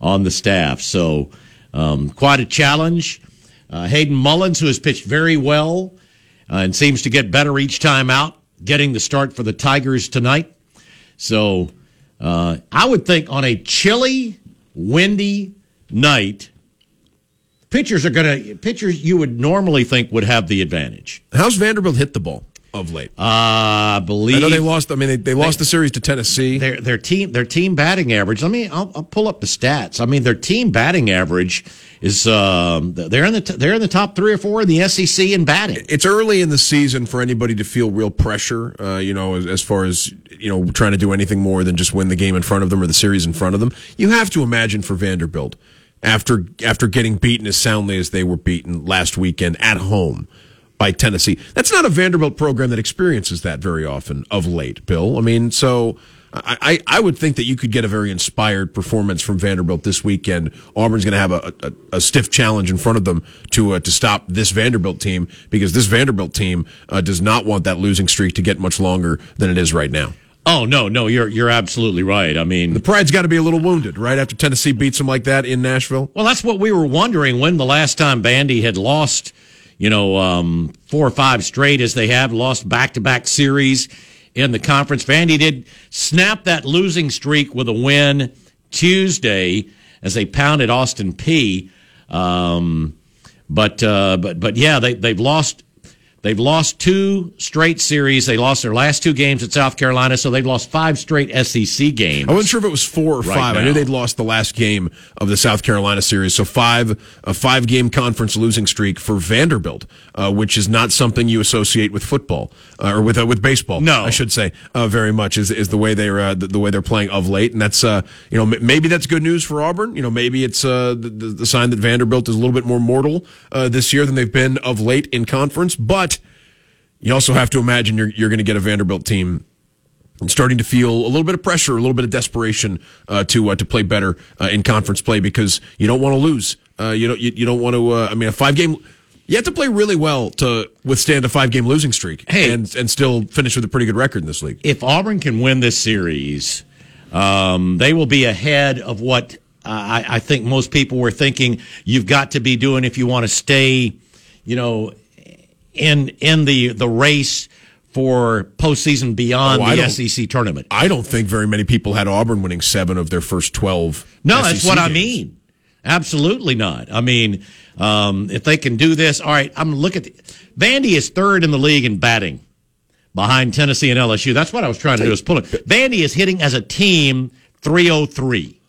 on the staff, so um, quite a challenge. Uh, Hayden Mullins, who has pitched very well uh, and seems to get better each time out, getting the start for the Tigers tonight. So uh, I would think on a chilly, windy night, pitchers are going to pitchers you would normally think would have the advantage. How's Vanderbilt hit the ball of late? Uh, I believe I know they lost. I mean, they, they lost the series to Tennessee. their their team their team batting average. Let me I'll, I'll pull up the stats. I mean, their team batting average is um, they're in the t- they're in the top three or four in the SEC in batting. It's early in the season for anybody to feel real pressure. Uh, you know, as, as far as you know, trying to do anything more than just win the game in front of them or the series in front of them. You have to imagine for Vanderbilt after after getting beaten as soundly as they were beaten last weekend at home by Tennessee. That's not a Vanderbilt program that experiences that very often of late, Bill. I mean, so I, I, would think that you could get a very inspired performance from Vanderbilt this weekend. Auburn's going to have a, a, a stiff challenge in front of them to uh, to stop this Vanderbilt team because this Vanderbilt team uh, does not want that losing streak to get much longer than it is right now. Oh no, no, you're you're absolutely right. I mean, The pride's got to be a little wounded, right? After Tennessee beats them like that in Nashville. Well, that's what we were wondering when the last time Vandy had lost, you know, um, four or five straight as they have lost back to back series in the conference. Vandy did snap that losing streak with a win Tuesday as they pounded Austin Peay. Um, but uh, but but yeah, they they've lost. They've lost two straight series. They lost their last two games at South Carolina, so they've lost five straight SEC games. I wasn't sure if it was four or Right five. I knew they'd lost the last game of the South Carolina series, so five a five game conference losing streak for Vanderbilt, uh, which is not something you associate with football uh, or with uh, with baseball. No. I should say uh, very much is is the way they're uh, the, the way they're playing of late, and that's uh, you know m- maybe that's good news for Auburn. You know maybe it's uh, the, the the sign that Vanderbilt is a little bit more mortal uh, this year than they've been of late in conference, but. You also have to imagine you're, you're going to get a Vanderbilt team starting to feel a little bit of pressure, a little bit of desperation uh, to uh, to play better uh, in conference play because you don't want to lose. Uh, you don't you, you don't want to. Uh, I mean, a five game. You have to play really well to withstand a five game losing streak Hey. and and still finish with a pretty good record in this league. if Auburn can win this series, um, they will be ahead of what uh, I, I think most people were thinking you've got to be doing if you want to stay, you know, in in the the race for postseason beyond Oh, the SEC tournament. I don't think very many people had Auburn winning seven of their first twelve. No, that's SEC what I mean. Absolutely not. I mean, um, if they can do this, all right. I'm look at the, Vandy is third in the league in batting behind Tennessee and LSU. That's what I was trying to do is pull it. Vandy is hitting as a team 303.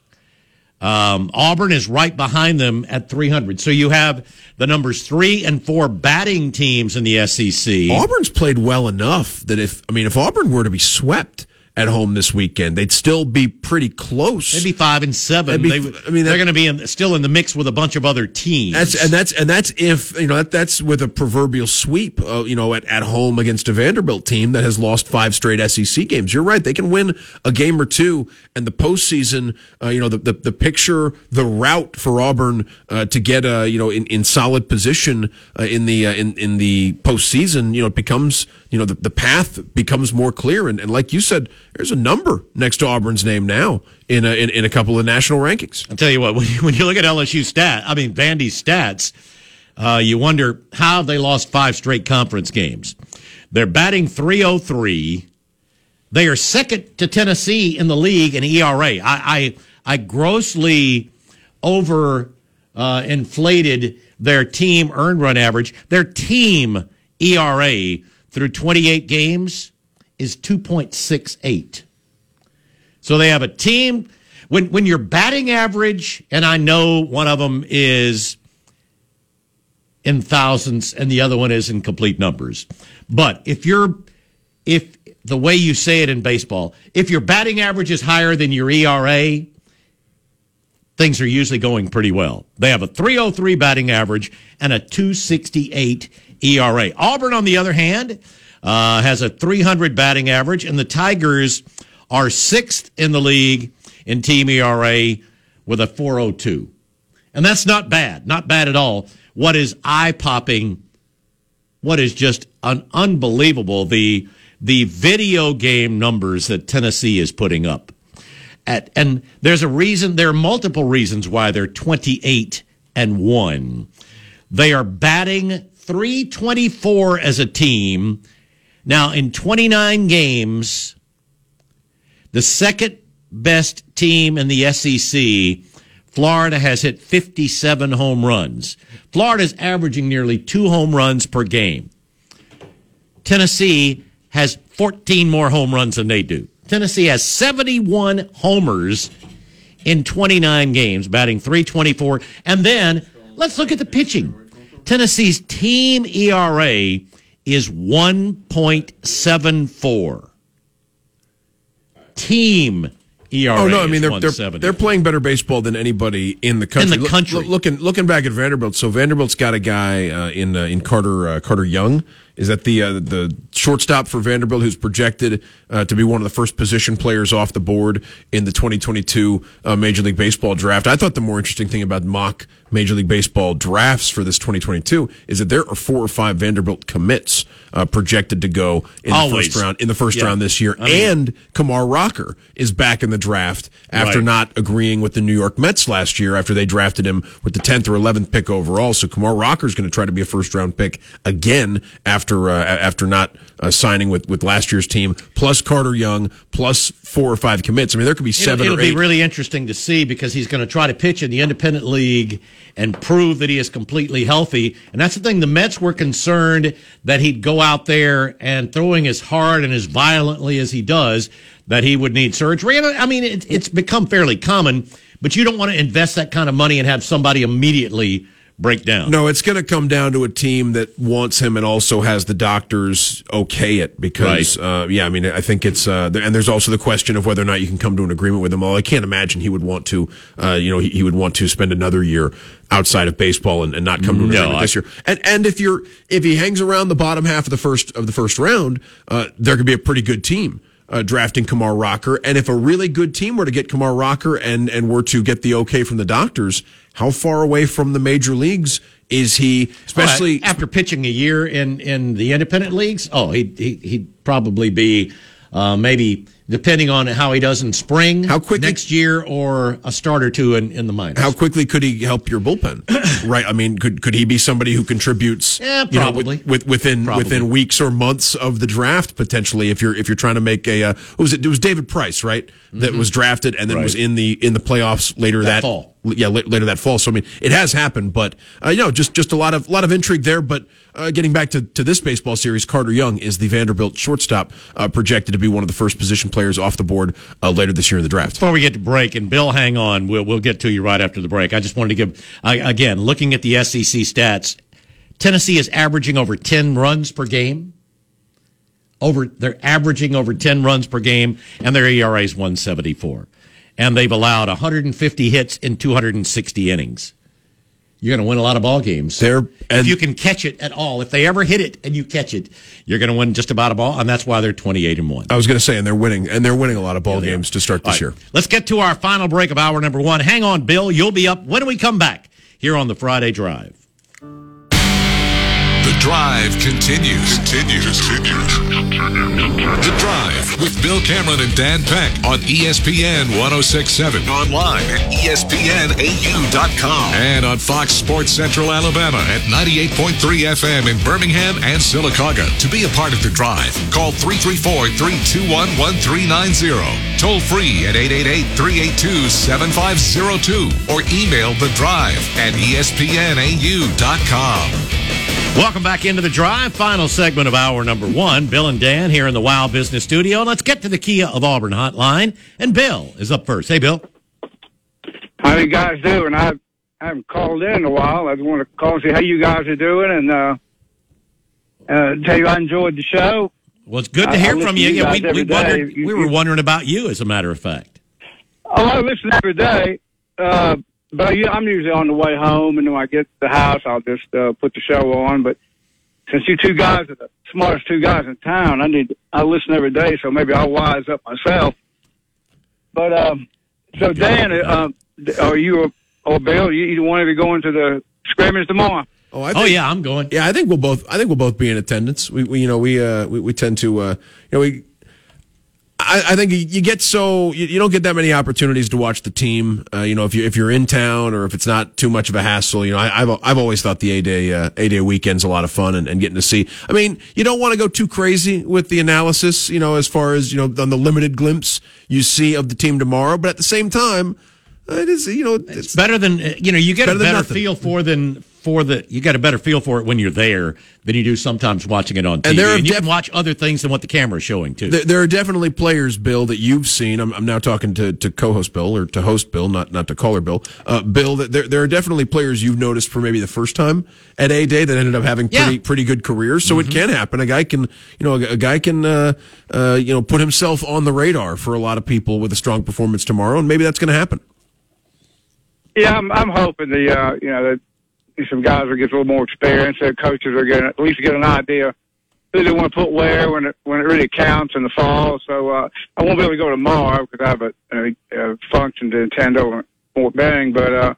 Um, Auburn is right behind them at 300. So you have the numbers three and four batting teams in the SEC. Auburn's played well enough that if I mean if Auburn were to be swept at home this weekend, they'd still be pretty close. Maybe five and seven. Be- They, I mean, that- they're going to be in, still in the mix with a bunch of other teams. That's and that's and that's if you know that, that's with a proverbial sweep, uh, you know, at, at home against a Vanderbilt team that has lost five straight SEC games. You're right; they can win a game or two, and the postseason, uh, you know, the, the the picture, the route for Auburn uh, to get uh, you know in, in solid position uh, in the uh, in in the postseason, you know, it becomes you know the, the path becomes more clear, and, and like you said, there's a number next to Auburn's name now in a, in, in a couple of national rankings. I'll tell you what, when you, when you look at LSU stat, I mean Vandy's stats, uh, you wonder how they lost five straight conference games. They're batting 303. They are second to Tennessee in the league in ERA. I I, I grossly over uh, inflated their team earned run average. Their team ERA through 28 games is 2.68. So they have a team. When when your batting average, and I know one of them is in thousands, and the other one is in complete numbers. But if you're if the way you say it in baseball, if your batting average is higher than your ERA, things are usually going pretty well. They have a 303 batting average and a 268 ERA. Auburn, on the other hand, uh, has a 300 batting average, and the Tigers are sixth in the league in team ERA with a 402. And that's not bad, not bad at all. what is eye popping, what is just un- unbelievable the the video game numbers that Tennessee is putting up. At, and there's a reason. There are multiple reasons why they're 28 and one. They are batting 324 as a team. Now, in 29 games, the second best team in the SEC, Florida has hit 57 home runs. Florida is averaging nearly two home runs per game. Tennessee has 14 more home runs than they do. Tennessee has 71 homers in 29 games, batting 324. And then let's look at the pitching. Tennessee's team ERA is 1.74. Team ERA. Oh no! I mean they're they're, they're playing better baseball than anybody in the country. In the Look- country. look- looking looking back at Vanderbilt, so Vanderbilt's got a guy uh, in uh, in Carter uh, Carter Young. Is that the uh, the shortstop for Vanderbilt who's projected uh, to be one of the first position players off the board in the 2022 uh, Major League Baseball draft? I thought the more interesting thing about mock Major League Baseball drafts for this 2022 is that there are four or five Vanderbilt commits uh, projected to go in the first round in the first Yeah. round this year, I mean- and Kumar Rocker is back in the draft after Right. not agreeing with the New York Mets last year after they drafted him with the 10th or 11th pick overall. So Kumar Rocker is going to try to be a first round pick again after uh, after not uh, signing with, with last year's team, plus Carter Young, plus four or five commits. I mean, there could be 7 It'll, or it'll eight. be really interesting to see because he's going to try to pitch in the independent league and prove that he is completely healthy. And that's the thing. The Mets were concerned that he'd go out there and throwing as hard and as violently as he does that he would need surgery. And I mean, it, it's become fairly common, but you don't want to invest that kind of money and have somebody immediately break down. No, it's going to come down to a team that wants him and also has the doctors okay it because, uh, yeah, I mean, I think it's, uh, and there's also the question of whether or not you can come to an agreement with him. Well, I can't imagine he would want to, uh, you know, he, he would want to spend another year outside of baseball and, and not come to an No, agreement I- this year. And, and if you're, if he hangs around the bottom half of the first, of the first round, uh, there could be a pretty good team. Uh, drafting Kumar Rocker, and if a really good team were to get Kumar Rocker and and were to get the okay from the doctors, how far away from the major leagues is he? Especially after pitching a year in, in the independent leagues, oh, he'd, he, he'd probably be uh, maybe depending on how he does in spring, How quickly- next year, or a start or two in, in the minors. How quickly could he help your bullpen? right. I mean, could could he be somebody who contributes? Yeah, you know, probably. with, with, within Probably. within weeks or months of the draft, potentially. If you're if you're trying to make a, uh, what was it? It was David Price, right? That was drafted and then Mm-hmm. Right. was in the in the playoffs later That that, fall. Yeah, later that fall. So I mean, it has happened, but uh, you know, just just a lot of lot of intrigue there. But uh, getting back to to this baseball series, Carter Young is the Vanderbilt shortstop, uh, projected to be one of the first position players off the board uh, later this year in the draft. Before we get to break, and Bill, hang on, we'll we'll get to you right after the break. I just wanted to give again looking at the SEC stats. Tennessee is averaging over ten runs per game. Over they're averaging over ten runs per game, and their ERA is one seventy four, and they've allowed 150 hits in 260 innings. You're going to win a lot of ball games. They're- if you can catch it at all, if they ever hit it and you catch it, you're going to win just about a ball, and that's why they're 28 and one. I was going to say, and they're winning, and they're winning a lot of ball they games are. to start All this right, year. Let's get to our final break of hour number one. Hang on, Bill. You'll be up when we come back here on the Friday Drive. Drive continues. Continues. The drive with Bill Cameron and Dan Peck on ESPN 1067. Online at ESPNAU.com. And on Fox Sports Central Alabama at 98.3 FM in Birmingham and Sylacauga. To be a part of the drive, call 334 321 1390. Toll free at 888 382 7502 or email the drive at ESPNAU.com. Welcome back into the drive. Final segment of hour number one. Bill and Dan here in the Wow Business Studio. Let's get to the Kia of Auburn hotline. And Bill is up first. Hey, Bill. How you guys doing? I haven't called in in a while. I just want to call and see how you guys are doing and uh, uh, tell you I enjoyed the show. Well, it's good to I- I hear from you. you Yeah, we, we, wondered, You- we were wondering about you, as a matter of fact. Oh, I listen every day. Uh, but I, I'm usually on the way home, and when I get to the house, I'll just uh, put the show on. But since you two guys are the smartest two guys in town, I need I listen every day, so maybe I'll wise up myself. But um, so Dan, uh, are you or Bill? You either one of you going to the scrimmage tomorrow? Oh, I oh yeah, I'm going. Yeah, I think we'll both. I think we'll both be in attendance. We, we you know, we, uh, we we tend to, uh, you know, we. I, I think you- get so you, you don't get that many opportunities to watch the team. Uh, you know, if you if you're in town or if it's not too much of a hassle. You know, I, I've I've always thought the a day uh, a day weekend's a lot of fun and, and getting to see. I mean, you don't want to go too crazy with the analysis. You know, as far as you know, on the limited glimpse you see of the team tomorrow, but at the same time, it is you know it's better than you know you get Better a better feel for than for the you get a better feel for it when you're there than you do sometimes watching it on TV. And there are you def- can watch other things than what the camera's showing too. There, there are definitely players, Bill, that you've seen. I'm, I'm now talking to, to co-host Bill or to host Bill, not not to caller Bill. Uh, Bill, that there there are definitely players you've noticed for maybe the first time at a day that ended up having pretty Yeah. Mm-hmm. pretty good careers. So it can happen. A guy can, you know, a, a guy can, uh, uh, you know, put himself on the radar for a lot of people with a strong performance tomorrow, and maybe that's going to happen. Yeah, I'm, I'm hoping the uh, you know that some guys will get a little more experience. Their coaches are going to at least get an idea who they want to put where when it when it really counts in the fall. So uh, I won't be able to go tomorrow because I have a, a, a function to attend over at Fort Benning, but uh,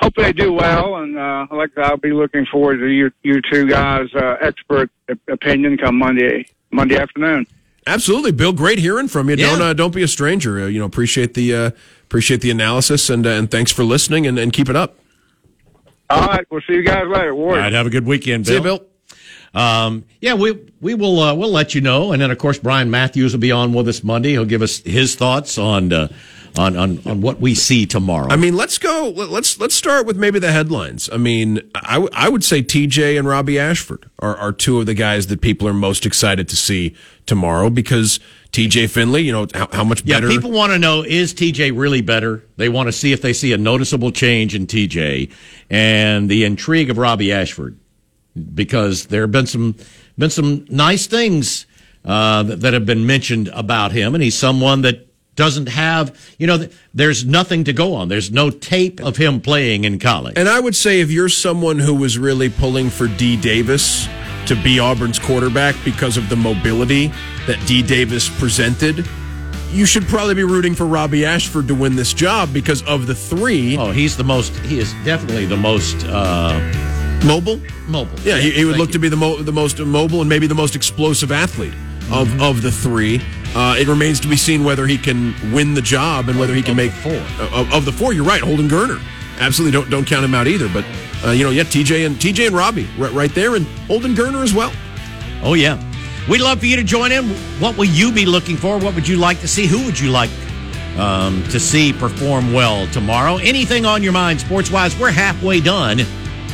hope they do well. And uh, like I said, I'll be looking forward to you you two guys' uh, expert opinion come Monday Monday afternoon. Absolutely, Bill. Great hearing from you. Yeah. Don't uh, don't be a stranger. Uh, you know, appreciate the uh, appreciate the analysis and uh, and thanks for listening and, and keep it up. All right, we'll see you guys later. All Warriors. right, have a good weekend, Bill. See you, Bill. Um, yeah, we we will uh, we'll let you know, and then of course Brian Matthews will be on with us Monday. He'll give us his thoughts on uh, on, on on what we see tomorrow. I mean, let's go. let- Let's let's start with maybe the headlines. I mean, I, w- I would say TJ and Robbie Ashford are, are two of the guys that people are most excited to see tomorrow because TJ Finley, you know, how, how much yeah, better. people want to know is TJ really better? They want to see if they see a noticeable change in TJ and the intrigue of Robbie Ashford because there have been some been some nice things uh, that, that have been mentioned about him, and he's someone that doesn't have you know there's nothing to go on. There's no tape of him playing in college. and I would say if you're someone who was really pulling for D Davis to be Auburn's quarterback because of the mobility that D Davis presented, you should probably be rooting for Robbie Ashford to win this job because of the three Oh, he's the most. He is definitely the most uh, mobile. mobile. Yeah, he, he would Thank look you. to be the mo- the most mobile and maybe the most explosive athlete of, Mm-hmm. of the three. Uh, it remains to be seen whether he can win the job and whether he can Of make four. Uh, of, of the four. You're right, Holden Geriner. Absolutely, don't don't count him out either. But uh, you know, yeah, TJ and TJ and Robbie right, right there, and Holden Geriner as well. Oh yeah, we'd love for you to join in. What will you be looking for? What would you like to see? Who would you like um, to see perform well tomorrow? Anything on your mind, sports wise? We're halfway done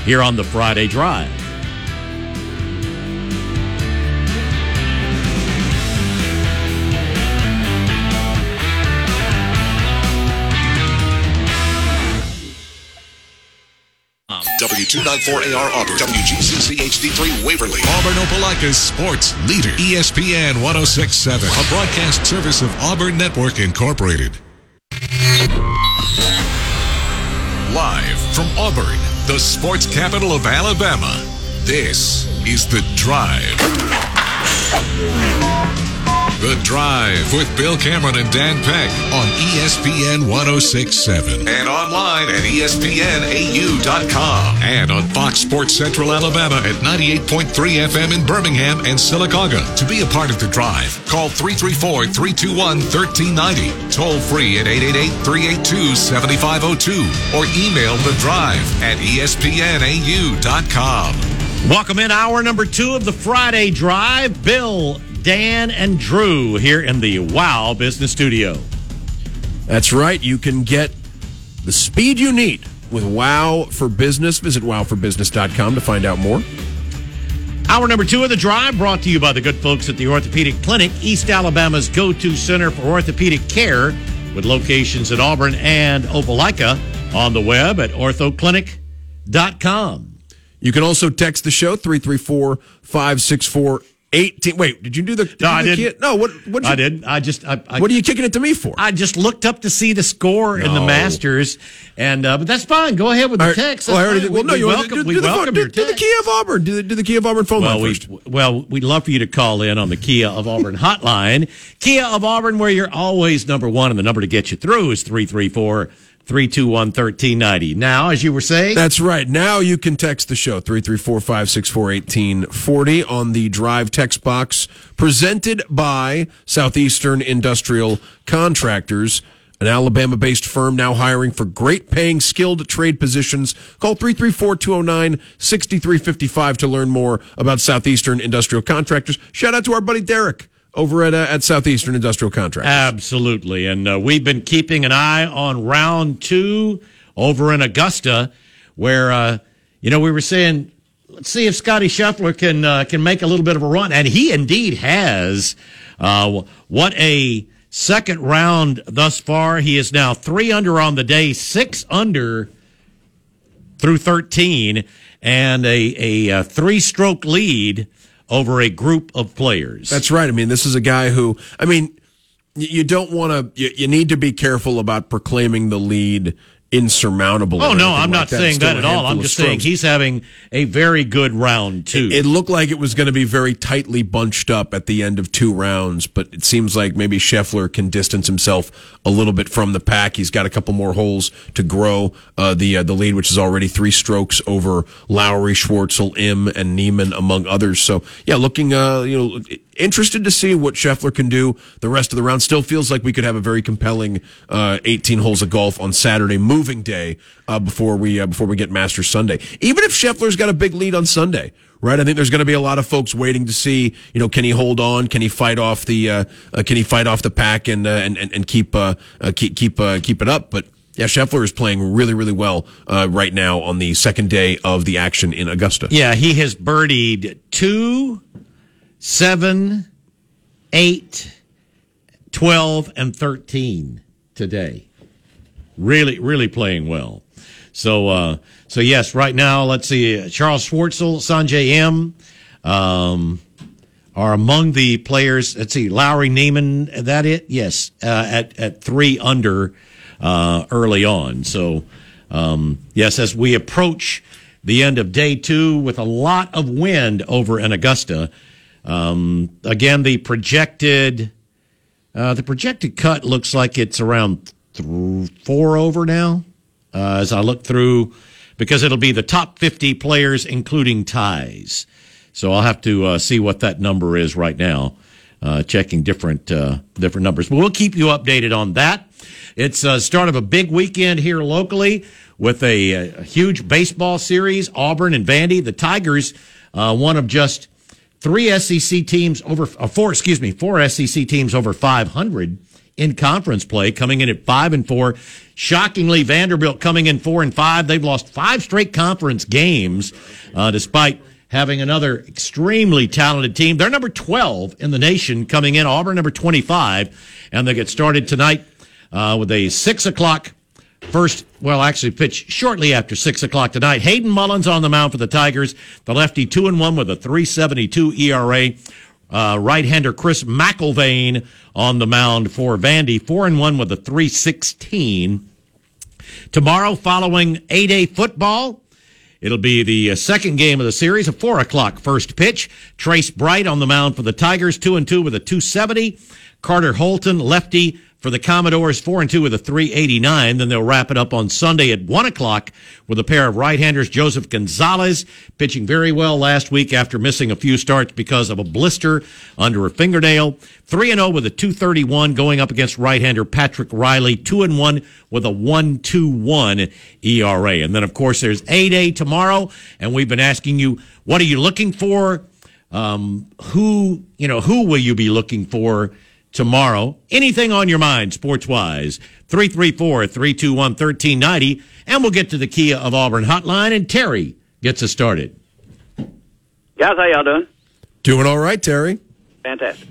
here on the Friday Drive. W294AR Auburn, WGCC HD3 Waverly, Auburn Opelika's sports leader, ESPN 1067, a broadcast service of Auburn Network Incorporated. Live from Auburn, the sports capital of Alabama, this is The Drive. The Drive with Bill Cameron and Dan Peck on ESPN 1067 and online at ESPNAU.com and on Fox Sports Central Alabama at 98.3 FM in Birmingham and Sylacauga. To be a part of The Drive, call 334 321 1390, toll free at 888 382 7502, or email The Drive at ESPNAU.com. Welcome in hour number two of the Friday Drive. Bill, Dan, and Drew here in the Wow Business Studio. That's right. You can get the speed you need with Wow for Business. Visit wowforbusiness.com to find out more. Hour number two of the drive brought to you by the good folks at the Orthopedic Clinic, East Alabama's go to center for orthopedic care, with locations in Auburn and Opelika on the web at orthoclinic.com. You can also text the show 334 564 18. Wait, did you do the. Did No, I didn't. No, what, what I didn't. I just. I, I, What are you kicking it to me for? I just looked up to see the score in the Masters, and uh, but that's fine. Go ahead with the text. Well, I already did. Well, no, we you want welcome, to do, we the, welcome do, your do the. Kia of Auburn. Do the, do the Kia of Auburn phone Well, line we first. well we'd love for you to call in on the Kia of Auburn hotline. Kia of Auburn, where you're always number one, and the number to get you through is 334 321 1390. Now, as you were saying, That's right. Now you can text the show 334-564-1840 on the drive text box presented by Southeastern Industrial Contractors, an Alabama-based firm now hiring for great paying skilled trade positions. Call 334-209-6355 to learn more about Southeastern Industrial Contractors. Shout out to our buddy Derek over at uh, at Southeastern Industrial Contractors. Absolutely. And uh, we've been keeping an eye on round two over in Augusta, where, uh, you know, we were saying, let's see if Scottie Scheffler can, uh, can make a little bit of a run. And he indeed has. Uh, what a second round thus far. He is now three under on the day, six under through 13, and a, a, uh three stroke lead over a group of players. That's right. I mean, this is a guy who, I mean, you don't want to, you, you need to be careful about proclaiming the lead insurmountable. Oh no, I'm like not that. saying that at all. I'm just saying he's having a very good round too. It looked like it was going to be very tightly bunched up at the end of two rounds, but it seems like maybe Scheffler can distance himself a little bit from the pack. He's got a couple more holes to grow uh, the uh, the lead, which is already three strokes over Lowry, Schwartzel, Im, and Niemann, among others. So yeah, looking uh, you know interested to see what Scheffler can do the rest of the round. Still feels like we could have a very compelling uh, 18 holes of golf on Saturday, moving day, uh, before we uh, before we get Masters Sunday. Even if Scheffler's got a big lead on Sunday, right? I think there's going to be a lot of folks waiting to see, you know, can he hold on? Can he fight off the uh, uh, can he fight off the pack and uh, and, and keep uh, keep keep keep it up? But yeah, Scheffler is playing really really well uh, right now on the second day of the action in Augusta. yeah, he has birdied two, seven, eight, 12, and 13 today. Really, really playing well. So, uh, so yes, right now, let's see, Charles Schwartzel, Sungjae Im, um, are among the players. Let's see, Lowry Niemann, that it? Yes, uh, at, at three under, uh, early on. So, um, yes, as we approach the end of day two with a lot of wind over in Augusta, um, again, the projected, uh, the projected cut looks like it's around th- four over now. Uh, as I look through, because it'll be the top 50 players, including ties. So I'll have to uh, see what that number is right now, uh, checking different uh, different numbers. But we'll keep you updated on that. It's uh, start of a big weekend here locally with a, a huge baseball series. Auburn and Vandy. The Tigers, uh, one of just three SEC teams over four. Excuse me, four SEC teams over 500 in conference play, coming in at five and four. Shockingly, Vanderbilt coming in four and five. They've lost five straight conference games, uh, despite having another extremely talented team. They're number 12 in the nation coming in. Auburn number 25, and they get started tonight uh, with a six o'clock first. Well, actually, pitch shortly after six o'clock tonight. Hayden Mullins on the mound for the Tigers. The lefty two and one with a 3.72 ERA. Uh, right-hander Chris McElvain on the mound for Vandy, four and one with a 3.16. Tomorrow, following A-Day football, It'll be the uh, second game of the series, a four o'clock first pitch. Trace Bright on the mound for the Tigers, two and two with a 270. Carter Holton, lefty for the Commodores, four and two with a 389. Then they'll wrap it up on Sunday at one o'clock with a pair of right-handers. Joseph Gonzalez pitching very well last week after missing a few starts because of a blister under a fingernail. Three and zero with a 231 going up against right-hander Patrick Reilly, two and one with a 121 ERA. And then of course there's A Day tomorrow, and we've been asking you, what are you looking for? Um, who you know who will you be looking for? Tomorrow. Anything on your mind, sports wise, 334 321 1390. And we'll get to the Kia of Auburn hotline, and Terry gets us started. Guys, how y'all doing? Doing all right, Terry. Fantastic.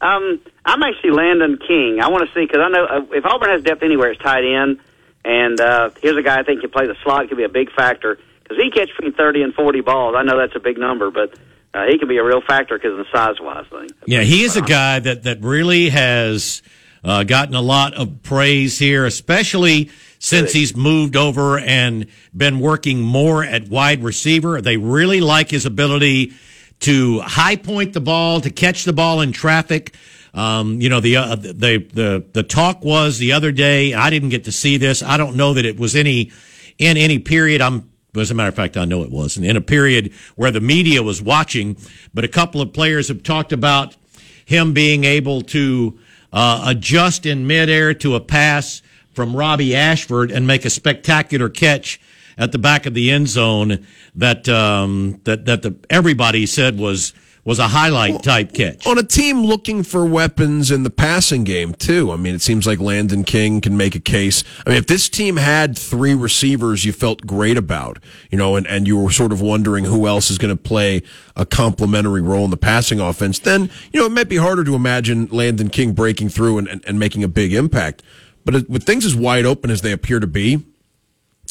Um, I'm actually Landen King. I want to see because I know uh, if Auburn has depth anywhere, it's tight end. And uh, here's a guy I think can play the slot. Could be a big factor because he catch between 30 and 40 balls. I know that's a big number, but uh, he can be a real factor because of the size wise thing. Yeah, he is a guy that, that really has uh, gotten a lot of praise here, especially since he's moved over and been working more at wide receiver. They really like his ability to high point the ball, to catch the ball in traffic. Um, you know, the, uh, the, the, the talk was the other day, I didn't get to see this. I don't know that it was any, in any period. I'm, as a matter of fact, I know it wasn't in a period where the media was watching, but a couple of players have talked about him being able to, uh, adjust in midair to a pass from Robbie Ashford and make a spectacular catch at the back of the end zone that, um, that, that the, everybody said was, was a highlight type catch. On a team looking for weapons in the passing game, too. I mean, it seems like Landen King can make a case. I mean, if this team had three receivers you felt great about, you know, and, and you were sort of wondering who else is going to play a complementary role in the passing offense, then, you know, it might be harder to imagine Landen King breaking through and, and, and making a big impact. But with things as wide open as they appear to be,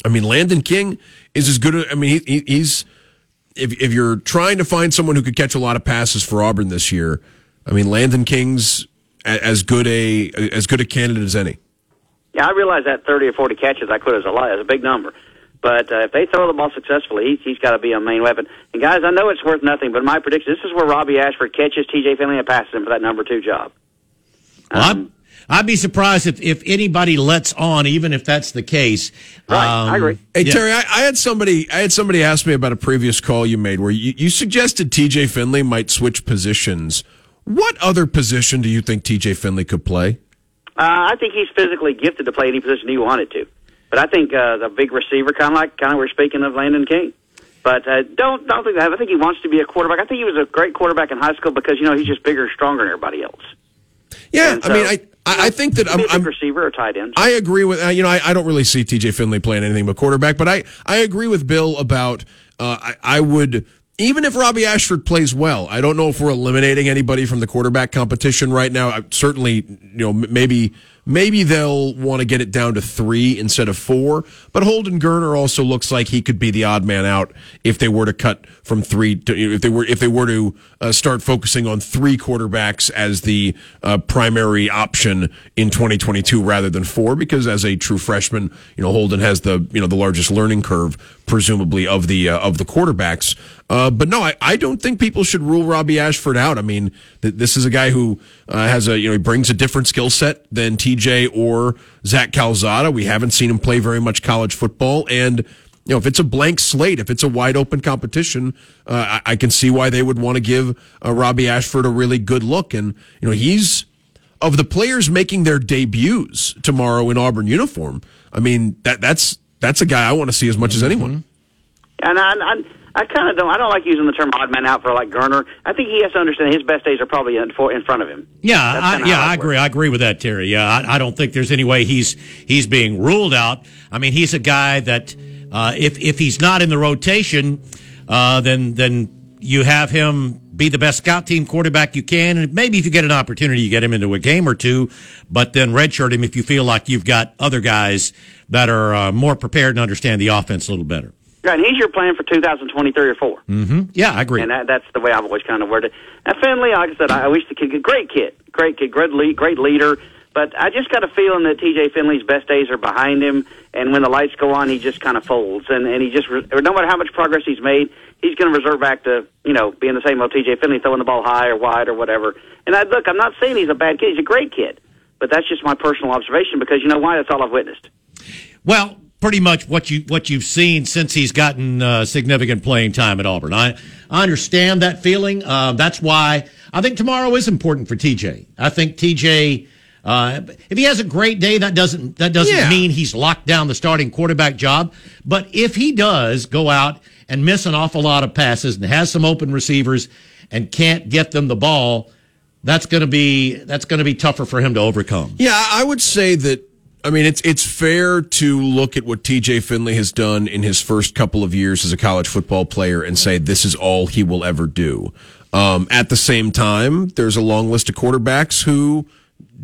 I mean, Landen King is as good. I mean, he, he's if if you're trying to find someone who could catch a lot of passes for Auburn this year, I mean Landen King's as good a as good a candidate as any. Yeah, I realize that 30 or 40 catches I could as a lot is a big number. But uh, if they throw the ball successfully, he's, he's got to be a main weapon. And guys, I know it's worth nothing, but my prediction: this is where Robbie Ashford catches T.J. Finley and passes him for that number two job. Well, um, I'd be surprised if, if anybody lets on, even if that's the case. Right, um, I agree. Hey yeah. Terry, I, I, had somebody I had somebody ask me about a previous call you made where you, you suggested T.J. Finley might switch positions. What other position do you think T.J. Finley could play? Uh, I think he's physically gifted to play any position he wanted to, but I think uh, the big receiver, kind of like kind of we're speaking of Landen King. But uh, don't don't think that. I think he wants to be a quarterback. I think he was a great quarterback in high school because you know he's just bigger and stronger than everybody else. Yeah, so, I mean, I I, I think that I'm, I'm receiver or tight end. I agree with uh, you know I, I don't really see T.J. Finley playing anything but quarterback, but I I agree with Bill about uh, I, I would even if Robbie Ashford plays well, I don't know if we're eliminating anybody from the quarterback competition right now. I, certainly, you know, maybe maybe they'll want to get it down to three instead of four. But Holden Geriner also looks like he could be the odd man out if they were to cut from three to if they were if they were to uh, start focusing on three quarterbacks as the uh, primary option in 2022 rather than four. Because as a true freshman, you know Holden has the you know the largest learning curve presumably of the uh, of the quarterbacks. Uh, but no, I, I don't think people should rule Robbie Ashford out. I mean, th- this is a guy who uh, has a you know he brings a different skill set than TJ or Zach Calzada. We haven't seen him play very much college football, and you know if it's a blank slate, if it's a wide open competition, uh, I, I, can see why they would want to give uh, Robbie Ashford a really good look. And you know he's of the players making their debuts tomorrow in Auburn uniform. I mean that that's that's a guy I want to see as much as anyone. And I, I, I kind of don't. I don't like using the term odd man out for like Geriner. I think he has to understand his best days are probably in, for, in front of him. Yeah, I, yeah, I agree. I agree with that, Terry. Yeah, I, I, don't think there's any way he's he's being ruled out. I mean, he's a guy that uh, if if he's not in the rotation, uh, then then you have him be the best scout team quarterback you can, and maybe if you get an opportunity, you get him into a game or two. But then redshirt him if you feel like you've got other guys that are uh, more prepared and understand the offense a little better. Right, and he's your plan for 2023 or 4. Mm-hmm. Yeah, I agree. And that, that's the way I've always kind of worded it. Now, Finley, like I said, I wish the kid, could great kid, great kid, great, lead, great leader. But I just got a feeling that T.J. Finley's best days are behind him, and when the lights go on, he just kind of folds, and and he just no matter how much progress he's made, he's going to revert back to you know being the same old T.J. Finley throwing the ball high or wide or whatever. And I look, I'm not saying he's a bad kid; he's a great kid, but that's just my personal observation because you know why? That's all I've witnessed. Well, pretty much what you what you've seen since he's gotten uh, significant playing time at Auburn. I I understand that feeling. Uh, that's why I think tomorrow is important for TJ. I think TJ. Uh, if he has a great day, that doesn't that doesn't yeah. mean he's locked down the starting quarterback job. But if he does go out and miss an awful lot of passes and has some open receivers and can't get them the ball, that's going to be that's going to be tougher for him to overcome. Yeah, I would say that I mean, it's it's fair to look at what TJ Finley has done in his first couple of years as a college football player and say this is all he will ever do. Um, at the same time, there's a long list of quarterbacks who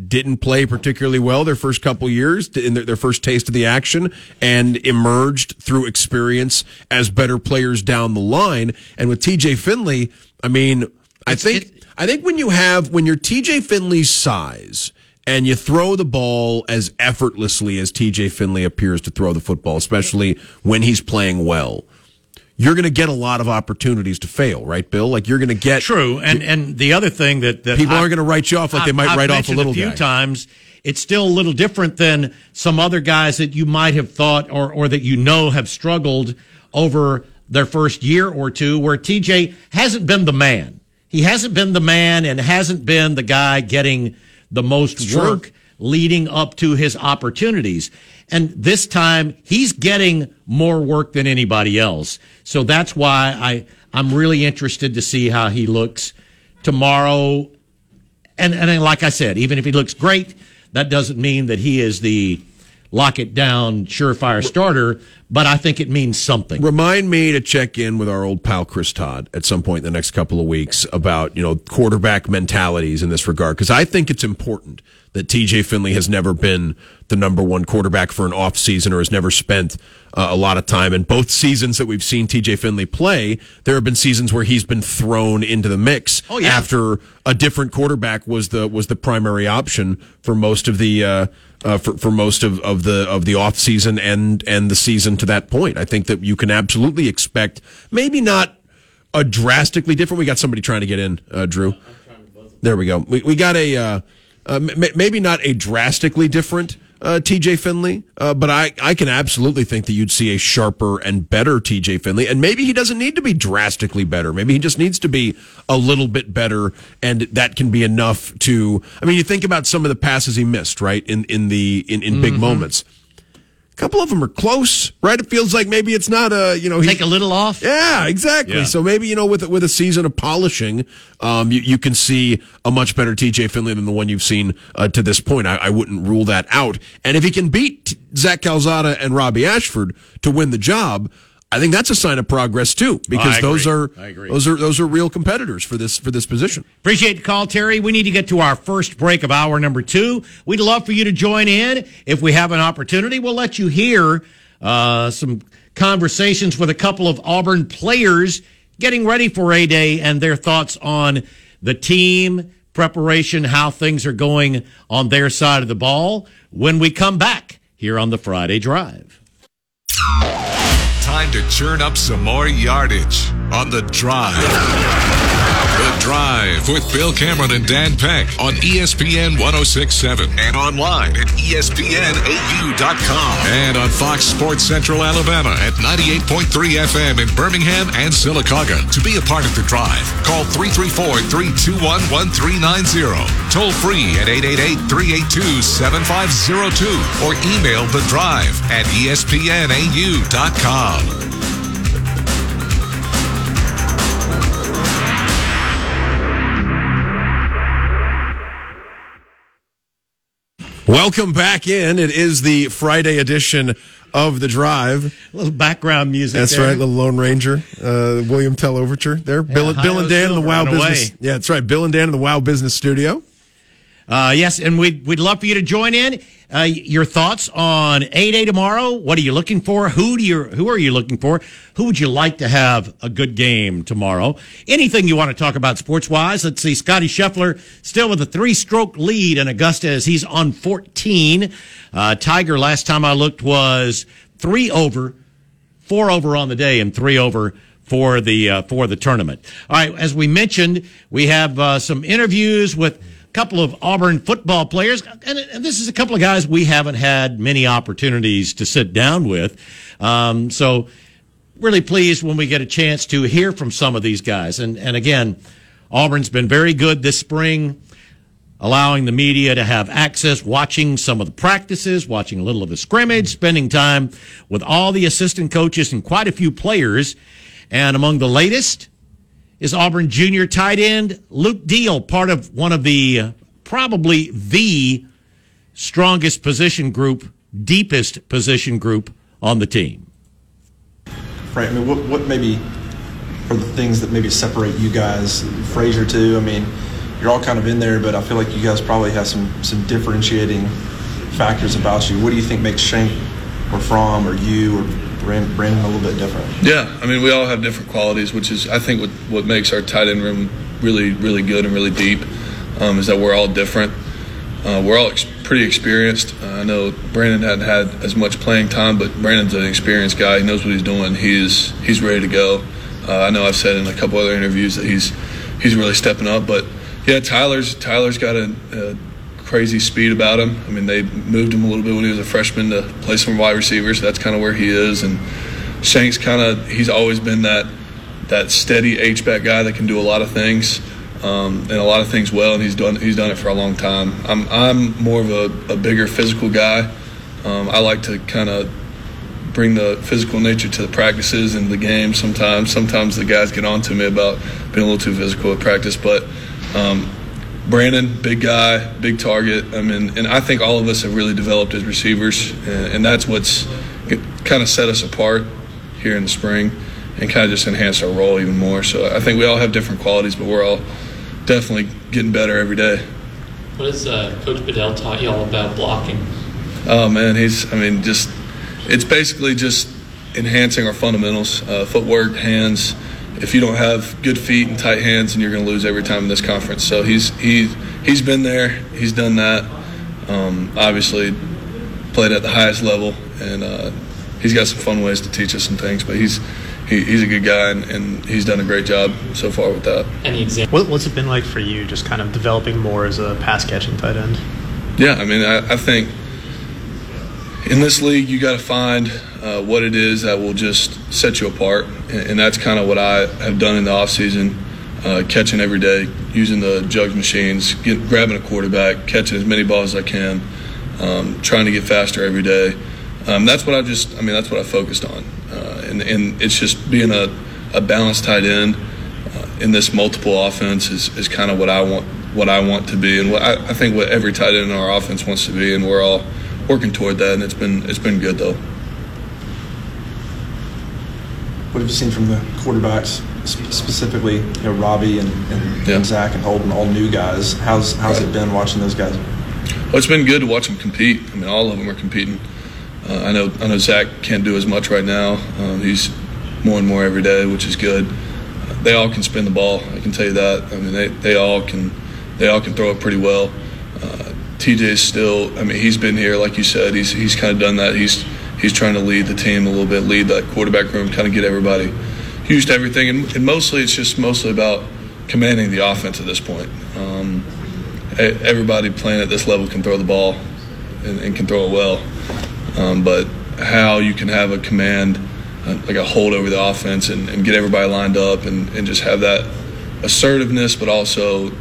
didn't play particularly well their first couple years in their, their first taste of the action and emerged through experience as better players down the line. And with TJ Finley, I mean, I think I think when you have when you're TJ Finley's size and you throw the ball as effortlessly as TJ Finley appears to throw the football, especially when he's playing well, you're going to get a lot of opportunities to fail, right, Bill? Like you're going to get True, and and the other thing that, that people I- aren't going to write you off like they I've- might I've write off a little a few guy. times. It's still a little different than some other guys that you might have thought or or that you know have struggled over their first year or two, where TJ hasn't been the man. He hasn't been the man and hasn't been the guy getting the most true. work leading up to his opportunities. And this time he's getting more work than anybody else. So that's why I, I'm really interested to see how he looks tomorrow. And, and like I said, even if he looks great, that doesn't mean that he is the lock it down surefire starter, but I think it means something. Remind me to check in with our old pal Chris Todd at some point in the next couple of weeks about you know quarterback mentalities in this regard because I think it's important that TJ Finley has never been the number one quarterback for an off season or has never spent uh, a lot of time. In both seasons that we've seen TJ Finley play, there have been seasons where he's been thrown into the mix Oh, yeah. after a different quarterback was the was the primary option for most of the. Uh, uh, for, for most of, of the of the off season and and the season to that point, I think that you can absolutely expect maybe not a drastically different. We got somebody trying to get in, uh, Drew. There we go. We, we got a uh, uh, maybe not a drastically different uh, TJ Finley, uh, but I, I can absolutely think that you'd see a sharper and better TJ Finley. And maybe he doesn't need to be drastically better. Maybe he just needs to be a little bit better, and that can be enough to. I mean, you think about some of the passes he missed, right? In in the in, in big moments. A couple of them are close, right? It feels like maybe it's not a you know he's, Take a little off. yeah, exactly. Yeah. So maybe you know with with a season of polishing, um, you, you can see a much better TJ Finley than the one you've seen uh, to this point. I, I wouldn't rule that out. And if he can beat Zach Calzada and Robbie Ashford to win the job, I think that's a sign of progress too, because I those are agree. I agree. those are those are real competitors for this for this position. Appreciate the call, Terry. We need to get to our first break of hour number two. We'd love for you to join in. If we have an opportunity, we'll let you hear uh, some conversations with a couple of Auburn players getting ready for A Day and their thoughts on the team preparation, how things are going on their side of the ball when we come back here on the Friday Drive. Time to churn up some more yardage on the drive. The Drive with Bill Cameron and Dan Peck on ESPN 1067 and online at ESPNAU.com and on Fox Sports Central Alabama at 98.3 FM in Birmingham and Sylacauga. To be a part of The Drive, call 334-321-1390. Toll free at 888-382-7502 or email The Drive at ESPNAU.com. Welcome back in. It is the Friday edition of the Drive. A little background music. That's there. right, little Lone Ranger, uh, William Tell Overture there. Bill, Bill and Dan in the Wow Business. way. Yeah, that's right. Bill and Dan in the Wow Business Studio. Uh, yes, and we'd, we'd love for you to join in. Uh, your thoughts on A Day tomorrow? What are you looking for? Who do you who are you looking for? Who would you like to have a good game tomorrow? Anything you want to talk about sports wise? Let's see. Scottie Scheffler still with a three stroke lead in Augusta as he's on 14. Uh, Tiger, last time I looked, was three over four over on the day and three over for the uh, for the tournament. All right, as we mentioned, we have uh, some interviews with couple of Auburn football players, and, and this is a couple of guys we haven't had many opportunities to sit down with. Um, so, really pleased when we get a chance to hear from some of these guys. And and again, Auburn's been very good this spring allowing the media to have access, watching some of the practices, watching a little of the scrimmage, spending time with all the assistant coaches and quite a few players. And among the latest is Auburn junior tight end Luke Deal, part of one of the uh, probably the strongest position group, deepest position group on the team. Frank, I mean, what, what maybe are the things that maybe separate you guys, Frazier too? I mean, you're all kind of in there, but I feel like you guys probably have some some differentiating factors about you. What do you think makes Shank or Fromm or you or Brand- Brandon a little bit different? Yeah, I mean, we all have different qualities, which is, I think, what, what makes our tight end room really, really good and really deep um, is that we're all different. Uh, we're all ex- pretty experienced. Uh, I know Brandon hadn't had as much playing time, but Brandon's an experienced guy. He knows what he's doing. He is he's ready to go. Uh, I know I've said in a couple other interviews that he's he's really stepping up. But yeah, Tyler's Tyler's got a, a crazy speed about him. I mean, they moved him a little bit when he was a freshman to play some wide receivers. So that's kind of where he is. And Shanks kind of he's always been that that steady H back guy that can do a lot of things um, and a lot of things well, and he's done he's done it for a long time. I'm I'm more of a, a bigger physical guy. Um, I like to kind of bring the physical nature to the practices and the game. Sometimes sometimes the guys get on to me about being a little too physical at practice, but. Um, Brandon, big guy, big target. I mean, and I think all of us have really developed as receivers, and, and that's what's kind of set us apart here in the spring, and kind of just enhanced our role even more. So I think we all have different qualities, but we're all definitely getting better every day. What has uh, Coach Bedell taught you all about blocking? Oh man, he's. I mean, just it's basically just enhancing our fundamentals, uh, footwork, hands. If you don't have good feet and tight hands, and you're going to lose every time in this conference. So he's he he's been there. He's done that. Um, obviously, played at the highest level, and uh, he's got some fun ways to teach us some things. But he's he, he's a good guy, and, and, he's done a great job so far with that. Any example? What, what's it been like for you, just kind of developing more as a pass catching tight end? Yeah, I mean, I, I think in this league, you got to find uh, what it is that will just set you apart, and, and that's kind of what I have done in the off season. Uh, catching every day, using the jugs machines, get, grabbing a quarterback, catching as many balls as I can, um, trying to get faster every day. Um, that's what I just, I mean, that's what I focused on and, and it's just being a, a balanced tight end uh, in this multiple offense is, is kind of what I want what I want to be and what I, I, think what every tight end in our offense wants to be and we're all working toward that and it's been it's been good though. What have you seen from the quarterbacks specifically, you know, Robbie and, and, yeah. and Zach and Holden, all new guys? How's how's right. it been watching those guys? Well, it's been good to watch them compete. I mean, all of them are competing. Uh, I know I know Zach can't do as much right now. Um, he's more and more every day, which is good. Uh, they all can spin the ball. I can tell you that. I mean, they, they all can they all can throw it pretty well. TJ's still. I mean, he's been here, like you said. He's he's kind of done that. He's he's trying to lead the team a little bit, lead that quarterback room, kind of get everybody used to everything. And, and mostly, it's just mostly about commanding the offense at this point. Um, everybody playing at this level can throw the ball and, and can throw it well um, but how you can have a command, uh, like a hold over the offense and, and get everybody lined up and, and, just have that assertiveness, but also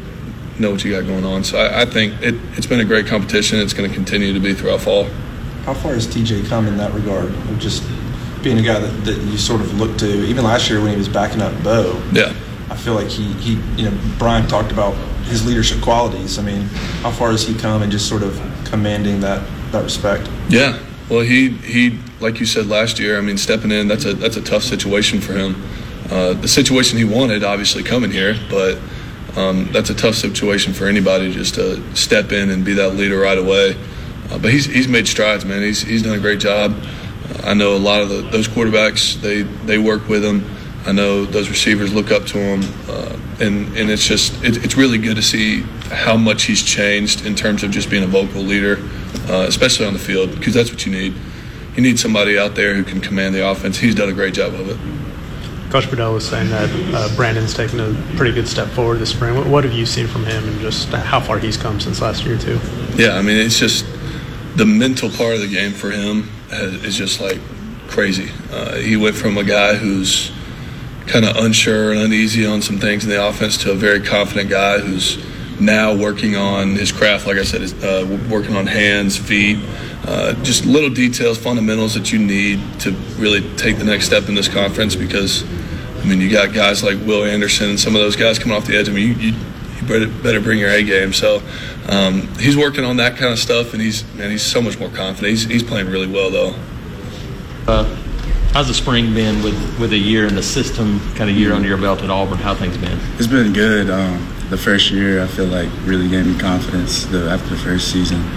know what you got going on. So I, I think it, has been a great competition. It's going to continue to be throughout fall. How far has TJ come in that regard of just being a guy that, that you sort of look to? Even last year when he was backing up Bo, yeah, I feel like he, he you know Brian talked about his leadership qualities. I mean, how far has he come and just sort of commanding that that respect? Yeah, well, he he like you said last year. I mean, stepping in that's a that's a tough situation for him. Uh, the situation he wanted, obviously, coming here, but um, that's a tough situation for anybody just to step in and be that leader right away. Uh, but he's he's made strides, man. He's he's done a great job. Uh, I know a lot of the, those quarterbacks they they work with him. I know those receivers look up to him, uh, and and it's just it, it's really good to see how much he's changed in terms of just being a vocal leader uh, especially on the field, because that's what you need. You need somebody out there who can command the offense. He's done a great job of it. Coach Bedell was saying that uh, Brandon's taken a pretty good step forward this spring. What, what have you seen from him and just how far he's come since last year, too? Yeah, I mean, it's just the mental part of the game for him is just like crazy. Uh, he went from a guy who's kind of unsure and uneasy on some things in the offense to a very confident guy who's now working on his craft, like I said, is uh, working on hands, feet, uh, just little details, fundamentals that you need to really take the next step in this conference. Because, I mean, you got guys like Will Anderson and some of those guys coming off the edge. I mean, you, you, you better, better bring your A game. So um, he's working on that kind of stuff, and he's man, he's so much more confident. He's, he's playing really well though. Uh, how's the spring been with with a year in the system, kind of year under your belt at Auburn? How things been? It's been good. Um, the first year, I feel like really gave me confidence the, after the first season.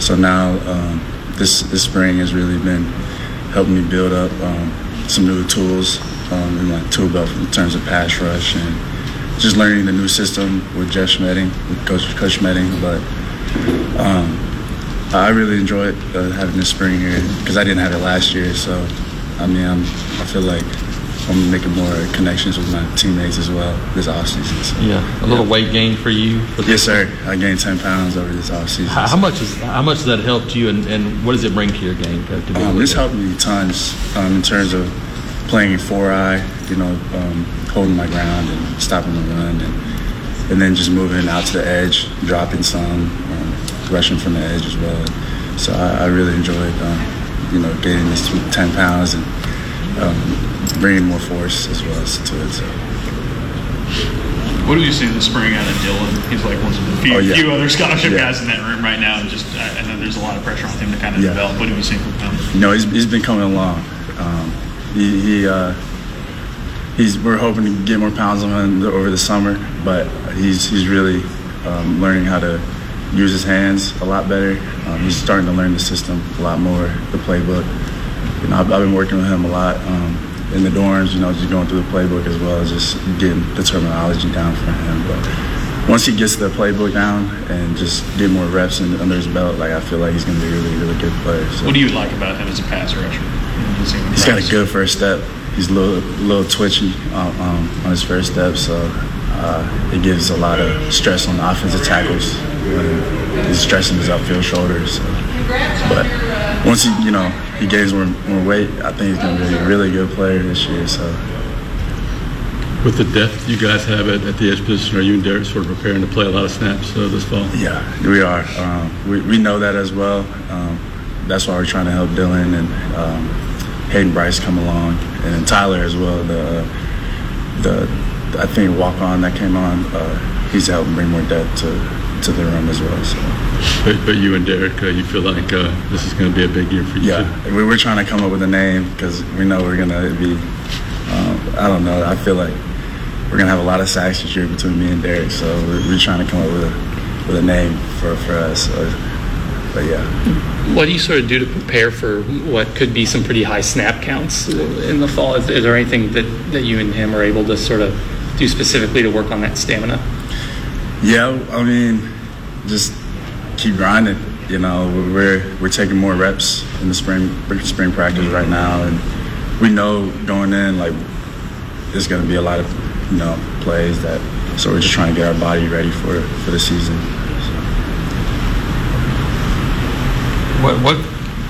So now um, this this spring has really been helping me build up um, some new tools um, in my tool belt in terms of pass rush and just learning the new system with Jeff Schmedding, with Coach Coach Schmedding. But um, I really enjoyed uh, having this spring here because I didn't have it last year. So, I mean, I'm, I feel like I'm making more connections with my teammates as well this offseason. So, Yeah, a little weight gain for you. For Yes, sir. I gained 10 pounds over this offseason. How, how much is how much has that helped you, and, and what does it bring to your game? To be Um, this helped me tons um, in terms of playing four eye, you know, um, holding my ground and stopping the run, and, and then just moving out to the edge, dropping some, um, rushing from the edge as well. So I, I really enjoyed, um, you know, getting this 10 pounds and um, bringing more force as well as to it. So. What have you seen this spring out of Dylan? He's like one of the few, Oh, yeah. few other scholarship Yeah. guys in that room right now. And just, I, I know there's a lot of pressure on him to kind of Yeah. develop. What have you seen from him? You know, he's, he's been coming along. Um, he, he uh, he's we're hoping to get more pounds on him over the summer, but he's he's really um, learning how to use his hands a lot better. Um, he's starting to learn the system a lot more, the playbook. You know, I've, I've been working with him a lot um, in the dorms. You know, just going through the playbook as well as just getting the terminology down for him. But once he gets the playbook down and just get more reps in, under his belt, like I feel like he's going to be a really, really good player. So. What do you like about him as a pass rusher? You see him in He's got a good first step. He's a little, little twitchy um, um, on his first step, so uh, it gives a lot of stress on the offensive tackles. He's stressing his upfield shoulders. So. But once he, you know, he gains more, more weight, I think he's going to be a really good player this year. So With the depth you guys have at, at the edge position, are you and Derick sort of preparing to play a lot of snaps uh, this fall? yeah, we are. Um, we, we know that as well. Um, that's why we're trying to help Dylan and um, Hayden Bryce come along, and then Tyler as well. The the I think walk on that came on, uh, he's helping bring more depth to to the room as well. So But, but you and Derick, uh, you feel like uh, this is going to be a big year for you. yeah, we we're trying to come up with a name because we know we're gonna be. Um, I don't know. I feel like we're gonna have a lot of sacks this year between me and Derick, so we're, we're trying to come up with a with a name for for us. So, but yeah. What do you sort of do to prepare for what could be some pretty high snap counts in the fall? Is, is there anything that, that you and him are able to sort of do specifically to work on that stamina? Yeah, I mean, just keep grinding. You know, we're we're taking more reps in the spring spring practice right now, and we know going in like there's going to be a lot of you know plays that. So we're just trying to get our body ready for for the season. What what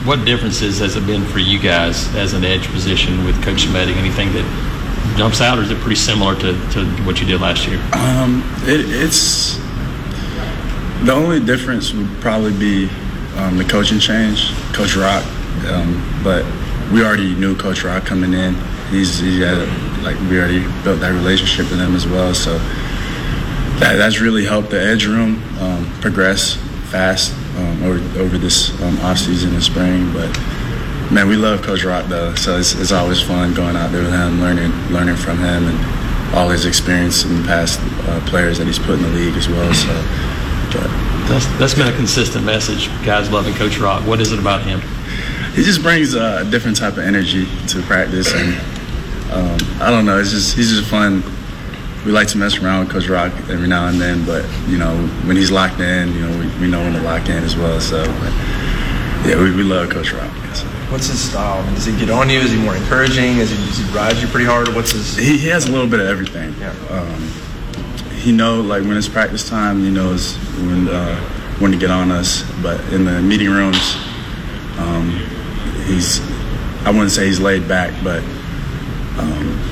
what differences has it been for you guys as an edge position with Coach Schmedding? Anything that jumps out, or is it pretty similar to, to what you did last year? Um, it, it's the only difference would probably be um, the coaching change, Coach Rock. Um, but we already knew Coach Rock coming in. He's he had like we already built that relationship with him as well. So that that's really helped the edge room um, progress fast um, over over this um, off season and spring. But man, we love Coach Rock though, so it's, it's always fun going out there with him, learning learning from him and all his experience in the past uh, players that he's put in the league as well. So, but That's that's been a consistent message. Guys loving Coach Rock. What is it about him? he just brings a different type of energy to practice, and um, I don't know. It's just he's just fun. We like to mess around with Coach Rock every now and then, but you know when he's locked in, you know we, we know when to lock in as well. So but, yeah, we, we love Coach Rock. What's his style? Does he get on you? Is he more encouraging? Is he, does he ride you pretty hard? What's his? He, he has a little bit of everything. Um, he know like when it's practice time, he knows when uh, when to get on us. But in the meeting rooms, um, he's I wouldn't say he's laid back, but um,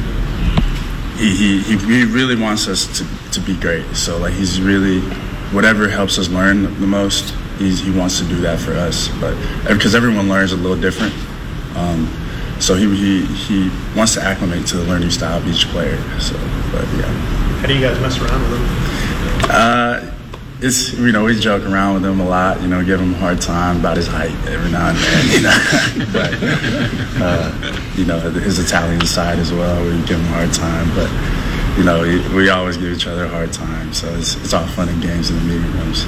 he, he he really wants us to, to be great. So like he's really whatever helps us learn the most. He's, he wants to do that for us, but because everyone learns a little different. Um, so he, he he wants to acclimate to the learning style of each player. So, but yeah. How do you guys mess around with him? Uh, it's you know we joke around with him a lot. You know, give him a hard time about his height every now and then. You know, but uh, you know his Italian side as well. We give him a hard time, but you know we, we always give each other a hard time. So it's it's all fun and games in the meeting room. So.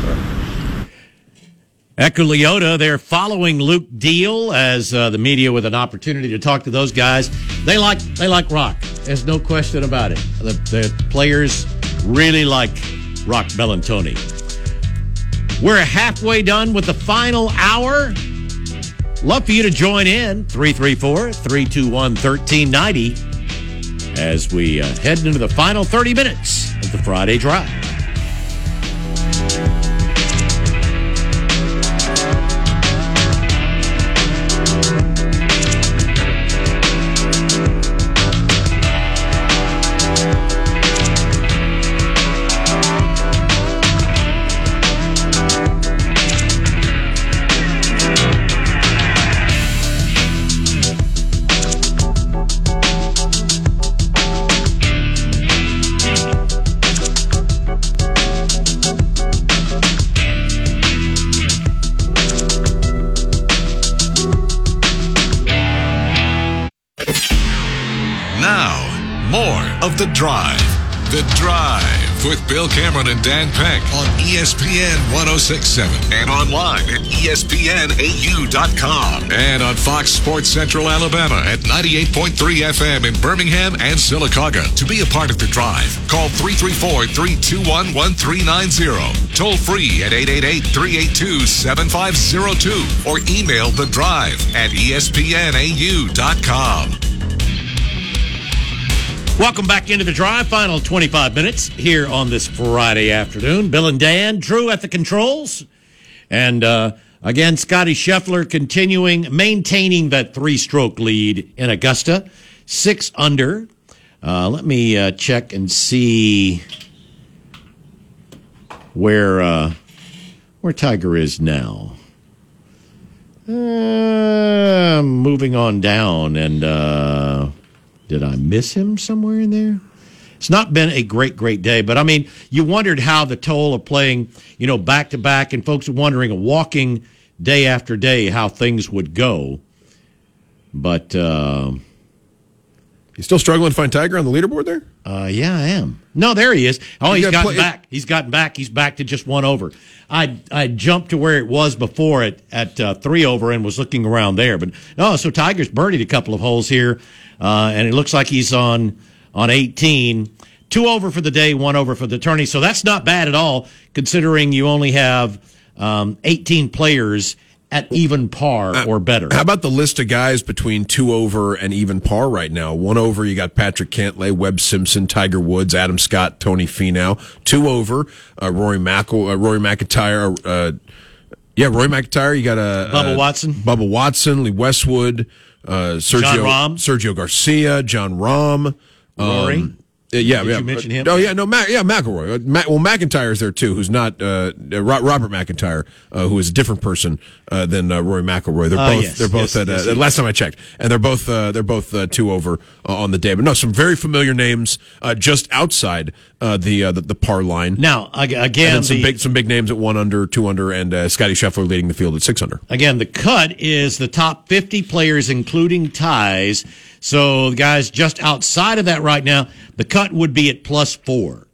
Eku Leota, they're following Luke Deal as uh, the media with an opportunity to talk to those guys. They like they like rock. There's no question about it. The, the players really like Rock Bellantoni. We're halfway done with the final hour. Love for you to join in 334 321 1390 as we uh, head into the final 30 minutes of the Friday Drive. Of The Drive. The Drive with Bill Cameron and Dan Peck on ESPN 1067 and online at ESPNAU.com and on Fox Sports Central Alabama at 98.3 FM in Birmingham and Sylacauga. To be a part of The Drive, call 334 321 1390. Toll free at 888 382 7502 or email The Drive at ESPNAU.com. Welcome back into the drive. Final 25 minutes here on this Friday afternoon. Bill and Dan, Drew at the controls. And uh, again, Scottie Scheffler continuing, maintaining that three stroke lead in Augusta. Six under. Uh, let me uh, check and see where uh, where Tiger is now. Uh, moving on down, and uh, did I miss him somewhere in there? It's not been a great, great day, but I mean, you wondered how the toll of playing, you know, back to back, and folks wondering, walking day after day, how things would go. But uh, You still struggling to find Tiger on the leaderboard there? uh, yeah, I am. No, there he is. Oh, You he's gotten play- back. He's gotten back. He's back to just one over. I I jumped to where it was before at at uh, three over and was looking around there. But no, so Tiger's birdied a couple of holes here, uh, and it looks like he's on on eighteen. Two over for the day, one over for the tourney. So that's not bad at all, considering you only have um, eighteen players at even par or better. How about the list of guys between two over and even par right now? One over, you got Patrick Cantlay, Webb Simpson, Tiger Woods, Adam Scott, Tony Finau. Two over, uh, Rory Mackle, uh, Rory McIntyre. Uh, yeah, Rory McIntyre. You got a uh, Bubba Watson. Bubba Watson, Lee Westwood, uh, Sergio. Sergio Garcia, Jon Rahm. Rory? Um, uh, yeah, Did yeah. you mention him? Oh, yeah, no, Ma- yeah, McIlroy. Uh, Ma- well, McIntyre's there too, who's not uh, uh, Robert McIntyre, uh, who is a different person uh, than uh, Rory McIlroy. They're Oh, both yes, they're both yes, at uh, yes, last time I checked, and they're both uh, they're both uh, two over uh, on the day. But no, some very familiar names uh, just outside uh, the, uh, the the par line. Now, again, some the- big some big names at one under, two under, and uh, Scottie Scheffler leading the field at six under. Again, the cut is the top 50 players, including ties. So, guys just outside of that right now, the cut would be at plus four.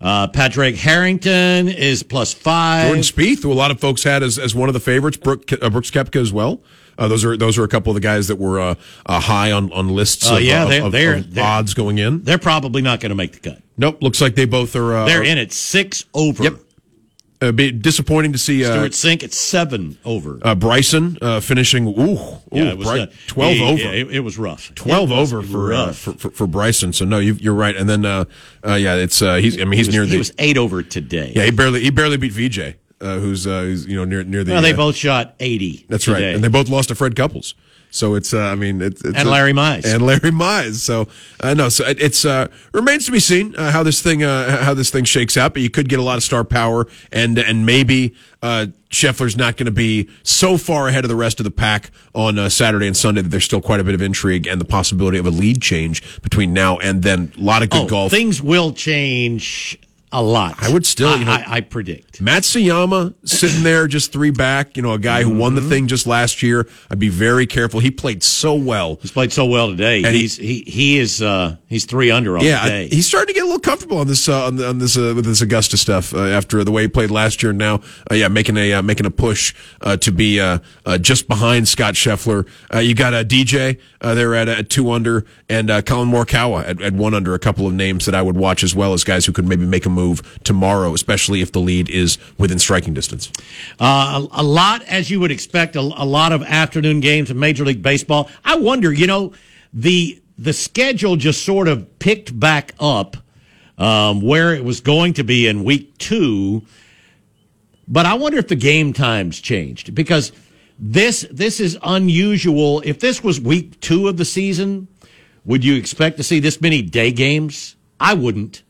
Uh, Patrick Harrington is plus five. Jordan Spieth, who a lot of folks had as, as one of the favorites, Brooke, uh, Brooks Koepka as well. Uh, those are those are a couple of the guys that were uh, uh, high on, on lists Oh, of, yeah, of- they- of- they're- of they're- odds going in. They're probably not going to make the cut. Nope, looks like they both are. Uh, They're in at six over. Yep. Uh, be disappointing to see uh, Stewart Cink at seven over. uh, Bryson uh, finishing. Ooh, ooh yeah, it was Bry- twelve he- over. it, it was rough. Twelve was over for, uh, rough. for for for Bryson. So no, you, you're right. And then uh, uh, yeah, it's uh, he's. I mean, he's he was, near he was eight over today. yeah, he barely he barely beat VJ, uh, who's uh, who's you know near near the. well, they both shot 80. That's right, and they both lost to Fred Couples. So it's, uh, I mean, it's, it's And Larry Mize. and Larry Mize. So uh, no, so it, it's uh, remains to be seen uh, how this thing uh, how this thing shakes out. But you could get a lot of star power, and and maybe uh, Scheffler's not going to be so far ahead of the rest of the pack on uh, Saturday and Sunday that there's still quite a bit of intrigue and the possibility of a lead change between now and then. A lot of good oh, golf. things will change a lot. I would still, you know- I, I, predict. Matsuyama sitting there just three back, you know, a guy who won Mm-hmm. the thing just last year. I'd be very careful. He played so well. He's played so well today. And he- he's he he is uh he's three under on Yeah, he's starting to get a little comfortable on this uh, on, the- on this uh, with this Augusta stuff uh, after the way he played last year. And now, uh, yeah, making a uh, making a push uh, to be uh, uh, just behind Scott Scheffler. Uh, you got a DJ uh, there at, at two under, and uh, Collin Morikawa at, at one under. A couple of names that I would watch as well as guys who could maybe make a move tomorrow, especially if the lead is within striking distance. Uh, a, a lot, as you would expect, a, a lot of afternoon games in Major League Baseball. I wonder, you know, the the schedule just sort of picked back up um, where it was going to be in week two. But I wonder if the game times changed because this this is unusual. If this was week two of the season, would you expect to see this many day games? I wouldn't.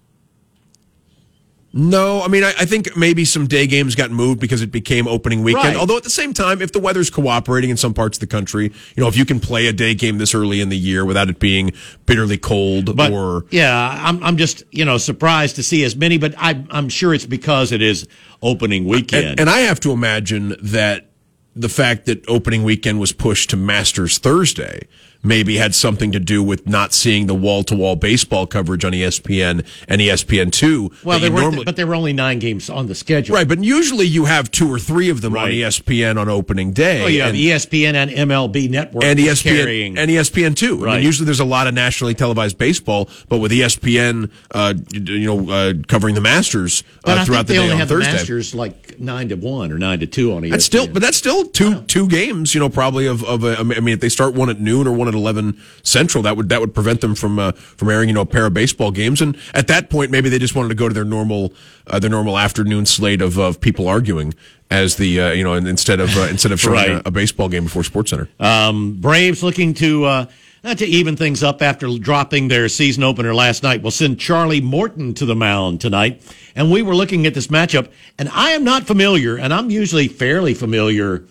No, I mean, I, I, think maybe some day games got moved because it became opening weekend. Right. Although at the same time, if the weather's cooperating in some parts of the country, you know, if you can play a day game this early in the year without it being bitterly cold but, or. Yeah, I'm, I'm just, you know, surprised to see as many, but I, I'm sure it's because it is opening weekend. And, and I have to imagine that the fact that opening weekend was pushed to Masters Thursday maybe had something to do with not seeing the wall to wall baseball coverage on ESPN and ESPN two. well, were, normally- but there were only nine games on the schedule. right, but usually you have two or three of them on E ESPN on opening day. Oh, yeah, and- ESPN and MLB Network and ESPN carrying. and ESPN two. I Right. mean, usually there's a lot of nationally televised baseball, but with ESPN, uh, you know, uh, covering the Masters uh, I throughout they the day on Thursday. the Masters like nine to one or nine to two on ESPN. That's still, but that's still two two games. You know, probably of of. A, I mean, if they start one at noon or one at eleven central, that would that would prevent them from uh, from airing you know a pair of baseball games. And at that point, maybe they just wanted to go to their normal uh, their normal afternoon slate of of people arguing as the uh, you know instead of uh, instead of showing Right. a, a baseball game before Sports Center. Um, Braves looking to uh, uh, to even things up after dropping their season opener last night. we'll send Charlie Morton to the mound tonight, and we were looking at this matchup, and I am not familiar, and I'm usually fairly familiar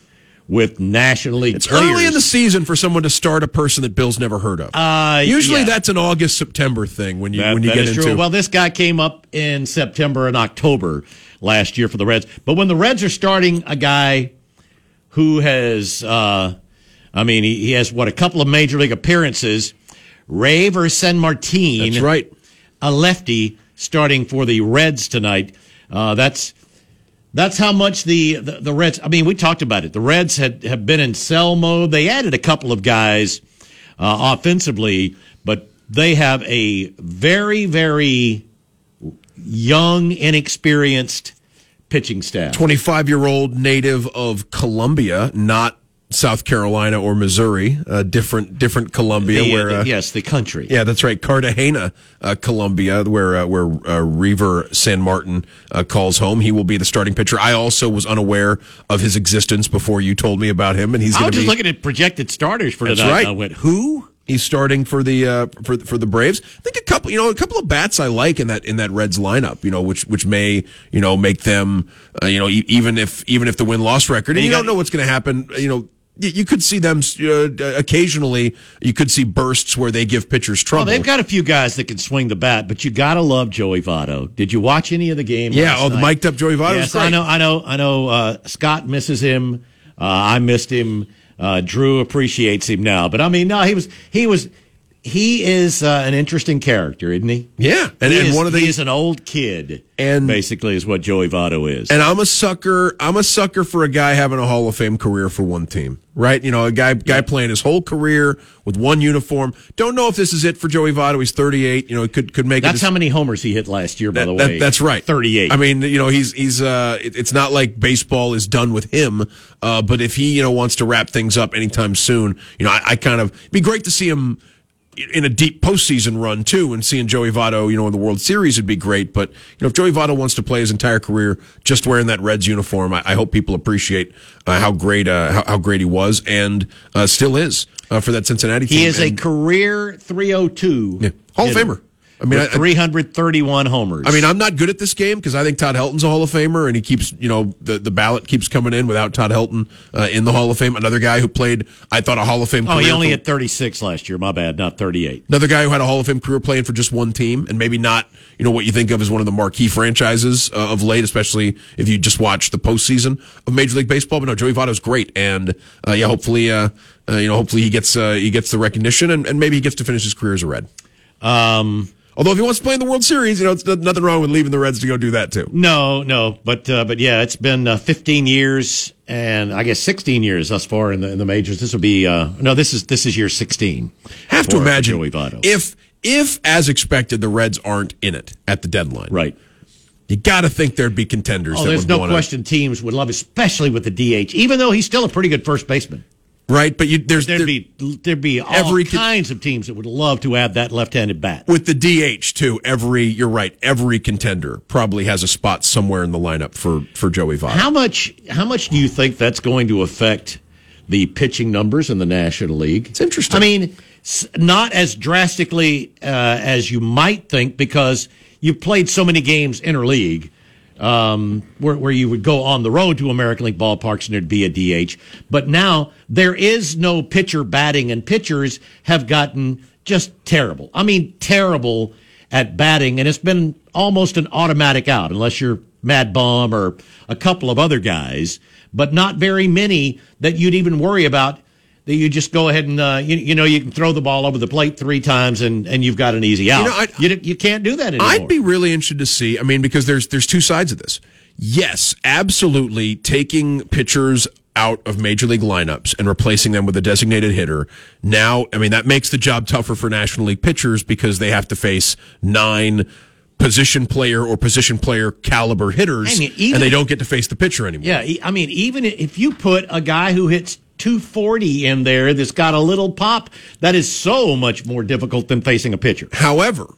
with National League It's players. early in the season for someone to start a person that Bill's never heard of. Uh, Usually yeah. that's an August September thing when you That- when you get into true. Well, this guy came up in September and October last year for the Reds. But when the Reds are starting a guy who has, uh, I mean, he, he has what a couple of major league appearances. Reiver Sanmartin, That's right. a lefty, starting for the Reds tonight. Uh, that's that's how much the, the the Reds. I mean, we talked about it. The Reds had have been in sell mode. They added a couple of guys uh, offensively, but they have a very very young, inexperienced pitching staff. 25 year old native of Columbia, not South Carolina or Missouri, uh, different different Columbia. The- where the- uh, yes, the country. Yeah, that's right, Cartagena, uh, Colombia, where uh, where uh, Reiver Sanmartin uh, calls home. He will be the starting pitcher. I also was unaware of his existence before you told me about him, and he's I was just be. looking at projected starters for That's tonight. right. I went, who? He's starting for the uh, for for the Braves. I think a couple, you know, a couple of bats I like in that in that Reds lineup. You know, which which may you know make them, uh, you know, e- even if even if the win loss record, and You you, got- don't know what's going to happen. You know, you, you could see them uh, occasionally. You could see bursts where they give pitchers Well, trouble. they've got a few guys that can swing the bat, but you got to love Joey Votto. Did you watch any of the game? Yeah, oh, the night? mic'd up Joey Votto Yes, I know, I know, I know. Uh, Scott misses him. Uh, I missed him. Uh, Drew appreciates him now, but I mean, no, he was, he was, he is uh, an interesting character, isn't he? Yeah, and, he and is, one of the he is an old kid, and basically is what Joey Votto is. And I'm a sucker. I'm a sucker for a guy having a Hall of Fame career for one team, right? You know, a guy guy playing his whole career with one uniform. Don't know if this is it for Joey Votto. He's 38. You know, could could make. That's how many homers he hit last year, by the that- way. that's right. 38. I mean, you know, he's he's. Uh, it- it's not like baseball is done with him. Uh, but if he you know wants to wrap things up anytime soon, you know, I, I kind of it'd be great to see him in a deep postseason run too, and seeing Joey Votto, you know, in the World Series would be great. But you know, if Joey Votto wants to play his entire career just wearing that Reds uniform, I, I hope people appreciate uh, how great uh, how, how great he was and uh, still is uh, for that Cincinnati team. he is a career 302 Yeah. Hall of Famer. I mean, with I- 331 homers. I mean, I'm not good at this game because I think Todd Helton's a Hall of Famer, and he keeps, you know, the, the ballot keeps coming in without Todd Helton uh, in the Hall of Fame. Another guy who played, I thought, a Hall of Fame. oh, he only for- had 36 last year. My bad, not 38. Another guy who had a Hall of Fame career playing for just one team, and maybe not, you know, what you think of as one of the marquee franchises uh, of late, especially if you just watch the postseason of Major League Baseball. But no, Joey Votto's great, and uh, yeah, hopefully, uh, uh, you know, hopefully he gets uh, he gets the recognition, and, and maybe he gets to finish his career as a Red. Um, Although if he wants to play in the World Series, you know, it's nothing wrong with leaving the Reds to go do that too. No, no, but uh, but yeah, it's been uh, 15 years and I guess 16 years thus far in the in the majors. This will be uh, no, this is this is year 16. Have to imagine Joey Votto. if if as expected the Reds aren't in it at the deadline. Right. You got to think there'd be contenders. Oh, that there's would no question teams would love, especially with the DH. Even though he's still a pretty good first baseman, right? But you, there's there'd there- be there'd be all every kinds of teams that would love to have that left-handed bat. with the DH too. Every you're right. Every contender probably has a spot somewhere in the lineup for for Joey Votto. How much? How much do you think that's going to affect the pitching numbers in the National League? It's interesting. I mean, not as drastically uh, as you might think because you've played so many games interleague. Um, where, where you would go on the road to American League ballparks and there'd be a DH. But now there is no pitcher batting, and pitchers have gotten just terrible. I mean, terrible at batting, and it's been almost an automatic out, unless you're Mad Bum or a couple of other guys, but not very many that you'd even worry about. That you just go ahead and uh, you, you know you can throw the ball over the plate three times and, and you've got an easy out. know, I- you, you can't do that anymore. I'd be really interested to see. I mean, because there's there's two sides of this. Yes, absolutely, taking pitchers out of major league lineups and replacing them with a designated hitter. Now, I mean, that makes the job tougher for National League pitchers because they have to face nine position player or position player caliber hitters, I mean, even- and they don't get to face the pitcher anymore. Yeah, I mean, even if you put a guy who hits 240 in there that's got a little pop, that is so much more difficult than facing a pitcher. However,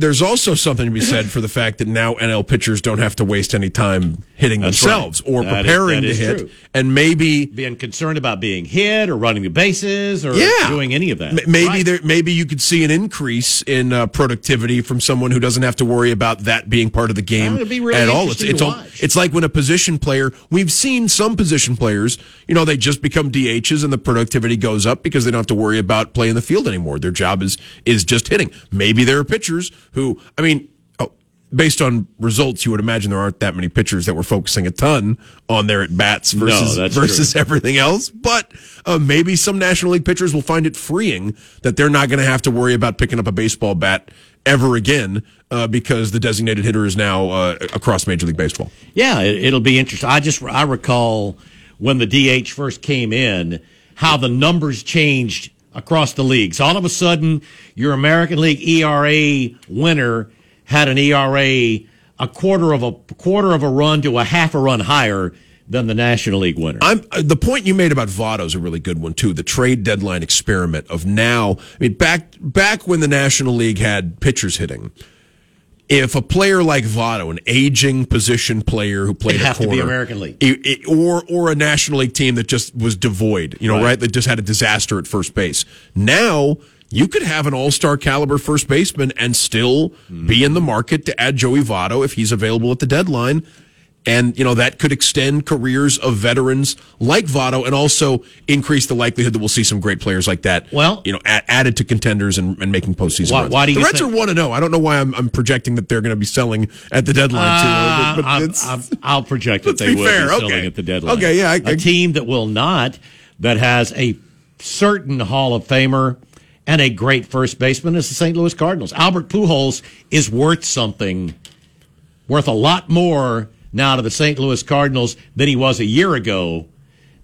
there's also something to be said for the fact that now NL pitchers don't have to waste any time hitting That's themselves right. or That is- preparing that to hit, true. and maybe Being concerned about being hit or running the bases or Yeah. doing any of that. M- Maybe Right. there, maybe you could see an increase in uh, productivity from someone who doesn't have to worry about that being part of the game That would be really at all. It's it's, all, it's like when a position player. We've seen some position players. You know, they just become DHs and the productivity goes up because they don't have to worry about playing the field anymore. Their job is is just hitting. Maybe there are pitchers who. I mean. oh, Based on results, you would imagine there aren't that many pitchers that were focusing a ton on their at bats versus that's versus true. everything else. But uh, maybe some National League pitchers will find it freeing that they're not going to have to worry about picking up a baseball bat ever again uh, because the designated hitter is now uh, across Major League Baseball. Yeah, it, it'll be interesting. I just I recall when the DH first came in, how the numbers changed across the leagues. All of a sudden, your American League ERA winner had an ERA a quarter of a quarter of a run to a half a run higher than the National League winner. I'm uh, the point you made about Votto is a really good one too. The trade deadline experiment of now. I mean, back back when the National League had pitchers hitting. If a player like Votto, an aging position player who played It'd a have to be corner, American League. it- it- or or a National League team that just was devoid, you know, Right. right? That just had a disaster at first base. Now you could have an all-star caliber first baseman and still be in the market to add Joey Votto if he's available at the deadline. And, you know, that could extend careers of veterans like Votto and also increase the likelihood that we'll see some great players like that, Well- you know, added to contenders and, and making postseason Why- runs. why do the you Reds think- are 1 to 0. I don't know why I'm, I'm projecting that they're going to be selling at the deadline, too. Uh, but- but I'm, I'm, I'll project that they will fair, be selling okay. at the deadline. Okay, yeah, I- A I- team that will not, that has a certain Hall of Famer and a great first baseman is the St. Louis Cardinals. Albert Pujols is worth something, worth a lot more now to the St. Louis Cardinals than he was a year ago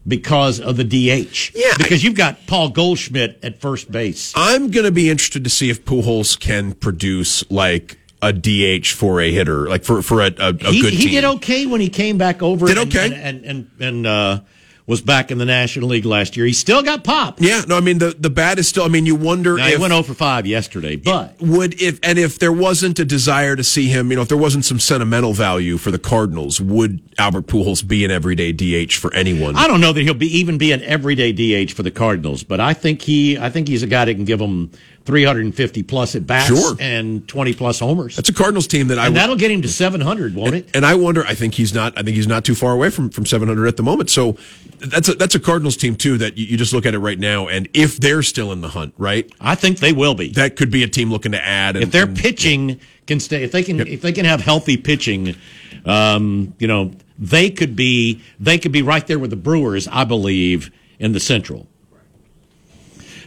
because of the DH. Yeah, because you've got Paul Goldschmidt at first base. I'm going to be interested to see if Pujols can produce like a DH for a hitter, like for for a, a, a he, good he team. did okay when he came back over. Did and- okay. and and and, and uh, was back in the National League last year. He still got popped. Yeah, no, I mean the the bat is still. I mean, you wonder Now, if he went 0 for 5 yesterday, but would if and if there wasn't a desire to see him, you know, if there wasn't some sentimental value for the Cardinals, would Albert Pujols be an everyday DH for anyone? I don't know that he'll be even be an everyday DH for the Cardinals. But I think he, I think he's a guy that can give them 350 plus at bats Sure. and 20 plus homers. That's a Cardinals team that I and that'll get him to 700, won't it? And I wonder. I think he's not. I think he's not too far away from from 700 at the moment. So that's a that's a Cardinals team too. That you, you just look at it right now, and if they're still in the hunt, right? I think they will be. That could be a team looking to add. And, if their and- pitching can stay, if they can, if they can have healthy pitching, um, you know, they could be they could be right there with the Brewers, I believe, in the Central.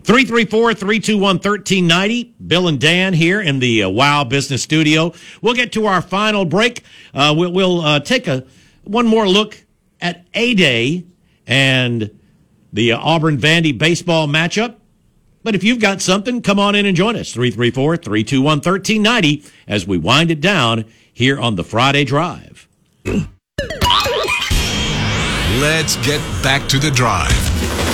334-321-1390. Bill and Dan here in the uh, Wow Business Studio. We'll get to our final break. Uh, we'll we'll uh, take a one more look at A Day and the uh, Auburn Vandy baseball matchup. But if you've got something, come on in and join us. 334 321 1390 as we wind it down here on the Friday Drive. Let's get back to the drive.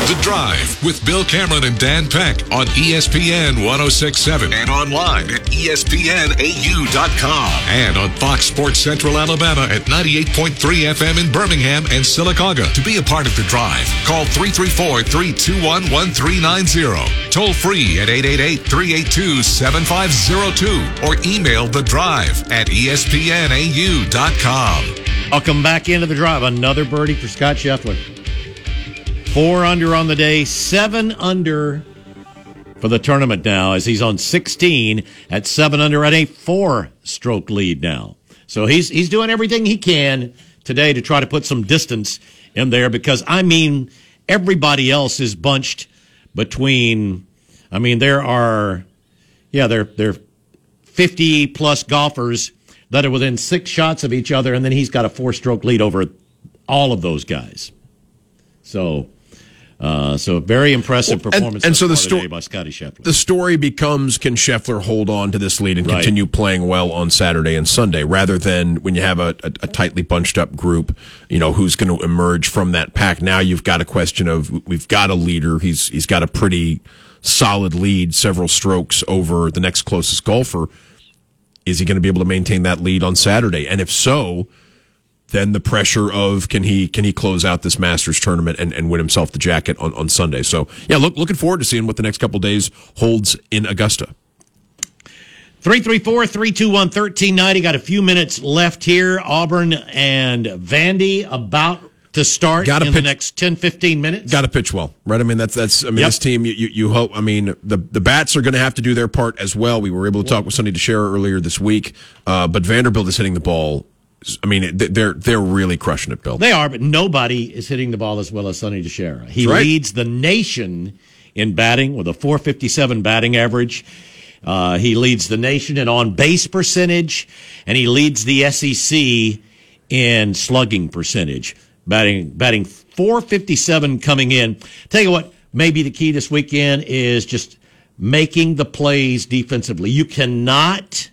The Drive with Bill Cameron and Dan Peck on ESPN 1067 and online at ESPNAU.com and on Fox Sports Central Alabama at 98.3 FM in Birmingham and Sylacauga. To be a part of The Drive, call 334 321 1390. Toll free at 888 382 7502 or email The Drive at ESPNAU.com. Welcome back into the drive. Another birdie for Scott Scheffler. Four under on the day, seven under for the tournament now, as he's on 16 at seven under at a four stroke lead now. So he's he's doing everything he can today to try to put some distance in there because I mean everybody else is bunched between I mean there are yeah, there there are 50 plus golfers that are within six shots of each other, and then he's got a four stroke lead over all of those guys. So, uh, so a very impressive Well, performance. and so so the far sto- today by Scottie Scheffler. The story becomes can Scheffler hold on to this lead and Right. continue playing well on Saturday and Sunday rather than when you have a, a, a tightly bunched up group, you know, who's going to emerge from that pack. Now you've got a question of we've got a leader. He's he's got a pretty solid lead, several strokes over the next closest golfer. Is he going to be able to maintain that lead on Saturday? And if so, then the pressure of can he can he close out this Masters tournament and, and win himself the jacket on, on Sunday? So yeah, look looking forward to seeing what the next couple days holds in Augusta. 334 321 1390. Got a few minutes left here. Auburn and Vandy about to start Gotta in the next 10, 15 minutes. Got to pitch well, right? I mean that's that's I mean Yep. this team you, you you hope I mean the the bats are going to have to do their part as well. We were able to talk with Sonny DiChiara earlier this week, uh, but Vanderbilt is hitting the ball. I mean they- they're they're really crushing it, Bill. They are, but nobody is hitting the ball as well as Sonny DiChiara. He right. leads the nation in batting with a 457 batting average. Uh, he leads the nation in on base percentage, and he leads the SEC in slugging percentage. Batting batting 457 coming in. Tell you what, maybe the key this weekend is just making the plays defensively. You cannot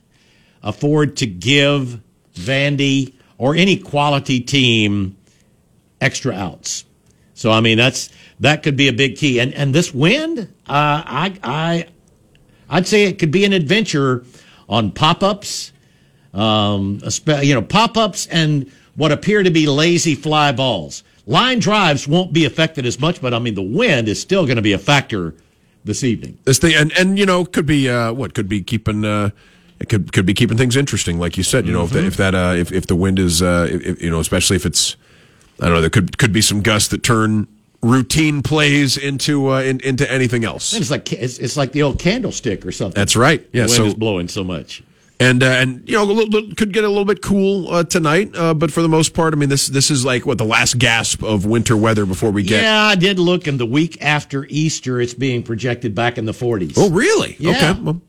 afford to give Vandy or any quality team extra outs. So I mean that's that could be a big key. And and this wind, uh, I I I'd say it could be an adventure on pop ups, um, you know pop ups and what appear to be lazy fly balls. Line drives won't be affected as much, but I mean the wind is still going to be a factor this evening. this thing and and you know could be uh what could be keeping uh it could could be keeping things interesting like you said you know if that if that uh if, if the wind is uh if, you know especially if it's i don't know there could could be some gusts that turn routine plays into uh in, into anything else And it's like it's, it's like the old candlestick or something. that's right yeah the wind so is blowing so much. and uh, and you know little, could get a little bit cool uh, tonight uh, but for the most part i mean this this is like what the last gasp of winter weather before we get Yeah, I did look, and the week after Easter, it's being projected back in the 40s. oh really Yeah. okay well,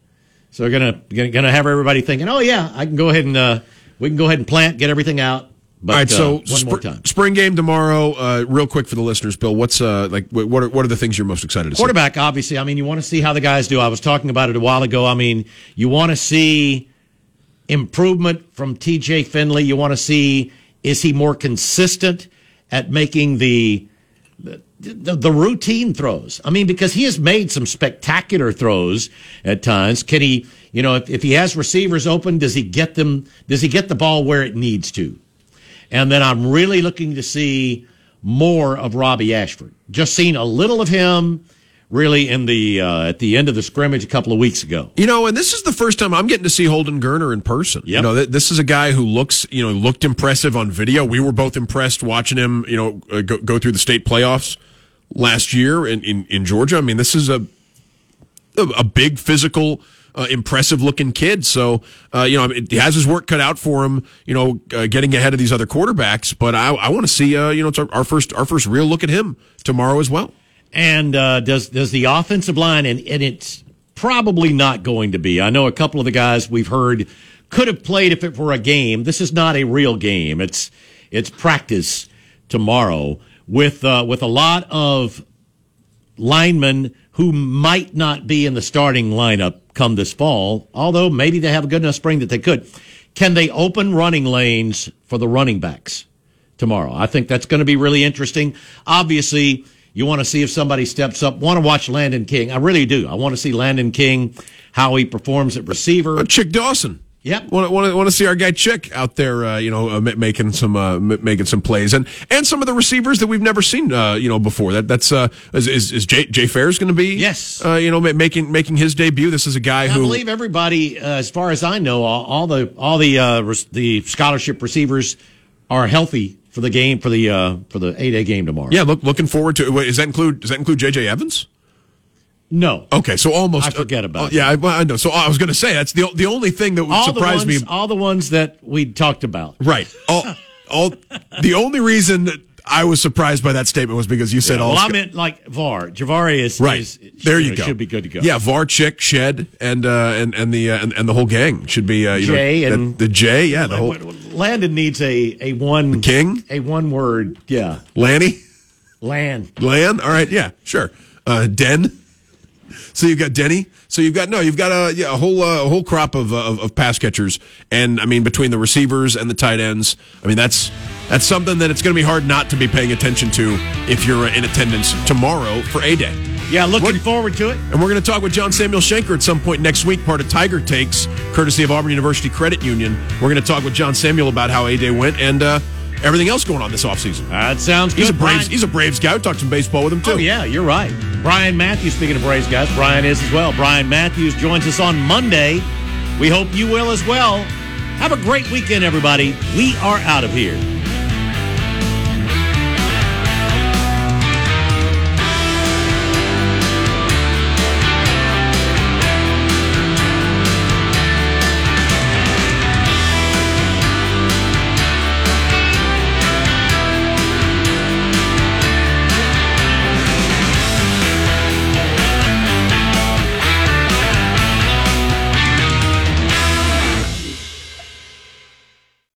So we're gonna gonna, have everybody thinking, oh yeah, I can go ahead and uh, we can go ahead and plant, get everything out. But all right, uh, so more time, spring game tomorrow. Uh, real quick for the listeners, Bill. What's uh like? What are what are the things you're most excited to see? quarterback. Obviously, I mean, you want to see how the guys do. I was talking about it a while ago. I mean, you want to see improvement from T.J. Finley. You want to see is he more consistent at making the the, the routine throws. I mean, because he has made some spectacular throws at times. Can he, you know, if, if he has receivers open, does he get them? Does he get the ball where it needs to? And then I'm really looking to see more of Robbie Ashford. Just seen a little of him, really in the uh, at the end of the scrimmage a couple of weeks ago. You know, and this is the first time I'm getting to see Holden Geriner in person. You know, th- this is a guy who looks, you know, looked impressive on video. We were both impressed watching him, you know, uh, go, go through the state playoffs last year in, in, in Georgia. I mean, this is a a, big physical, uh, impressive looking kid. So, uh, you know, he has his work cut out for him. You know, uh, getting ahead of these other quarterbacks. But I, I want to see, uh, you know, it's our, our first our first real look at him tomorrow as well. And uh, does does the offensive line and, and it's probably not going to be. I know a couple of the guys we've heard could have played if it were a game. This is not a real game. It's it's practice tomorrow with uh, with a lot of linemen who might not be in the starting lineup come this fall. Although maybe they have a good enough spring that they could. Can they open running lanes for the running backs tomorrow? I think that's going to be really interesting. Obviously, you want to see if somebody steps up. Want to watch Landen King? I really do. I want to see Landen King how he performs at receiver. Uh, Chick Dawson. Yep. Want to, want to see our guy Chick out there, uh, you know, uh, making some uh, making some plays, and and some of the receivers that we've never seen, uh, you know, before. That that's uh, is is, is Jay, Jay Fair's going to be Yes. uh, you know, making making his debut. This is a guy who I believe everybody, uh, as far as I know, all, all the all the uh, the scholarship receivers are healthy for the game for the uh, for the eight A game tomorrow. yeah, look looking forward to. Wait, does that include does that include J.J. Evans? No. Okay, so almost I forget about uh, it. Yeah, I, I know. So I was going to say that's the the only thing that would all surprise ones, me. all the ones that we talked about. Right. All, all. The only reason that I was surprised by that statement was because you said all. well, I meant like VAR. Javari is Right is- there, you know, go. Should be good to go. Yeah, Var, Chick, Shed, and uh, and and the uh, and, and the whole gang should be uh, you Jay know, and- the, the J. Yeah, the whole Landen needs a a one King, a one word. Yeah, Lanny, Land. Lan. All right, yeah, sure. Uh, Den. So you've got Denny. So you've got no, you've got a yeah, a whole uh, a whole crop of, uh, of of pass catchers, and I mean between the receivers and the tight ends, I mean that's that's something that it's going to be hard not to be paying attention to if you're in attendance tomorrow for a day. Yeah, looking forward to it. And we're going to talk with John Samuel Shenker at some point next week, part of Tiger Takes, courtesy of Auburn University Credit Union. We're going to talk with John Samuel about how A Day went and uh, everything else going on this offseason. That sounds He's a good, Braves. Brian. He's a Braves guy. We talked some baseball with him too. Oh yeah, you're right. Brian Matthews. Speaking of Braves guys, Brian is as well. Brian Matthews joins us on Monday. We hope you will as well. Have a great weekend, everybody. We are out of here.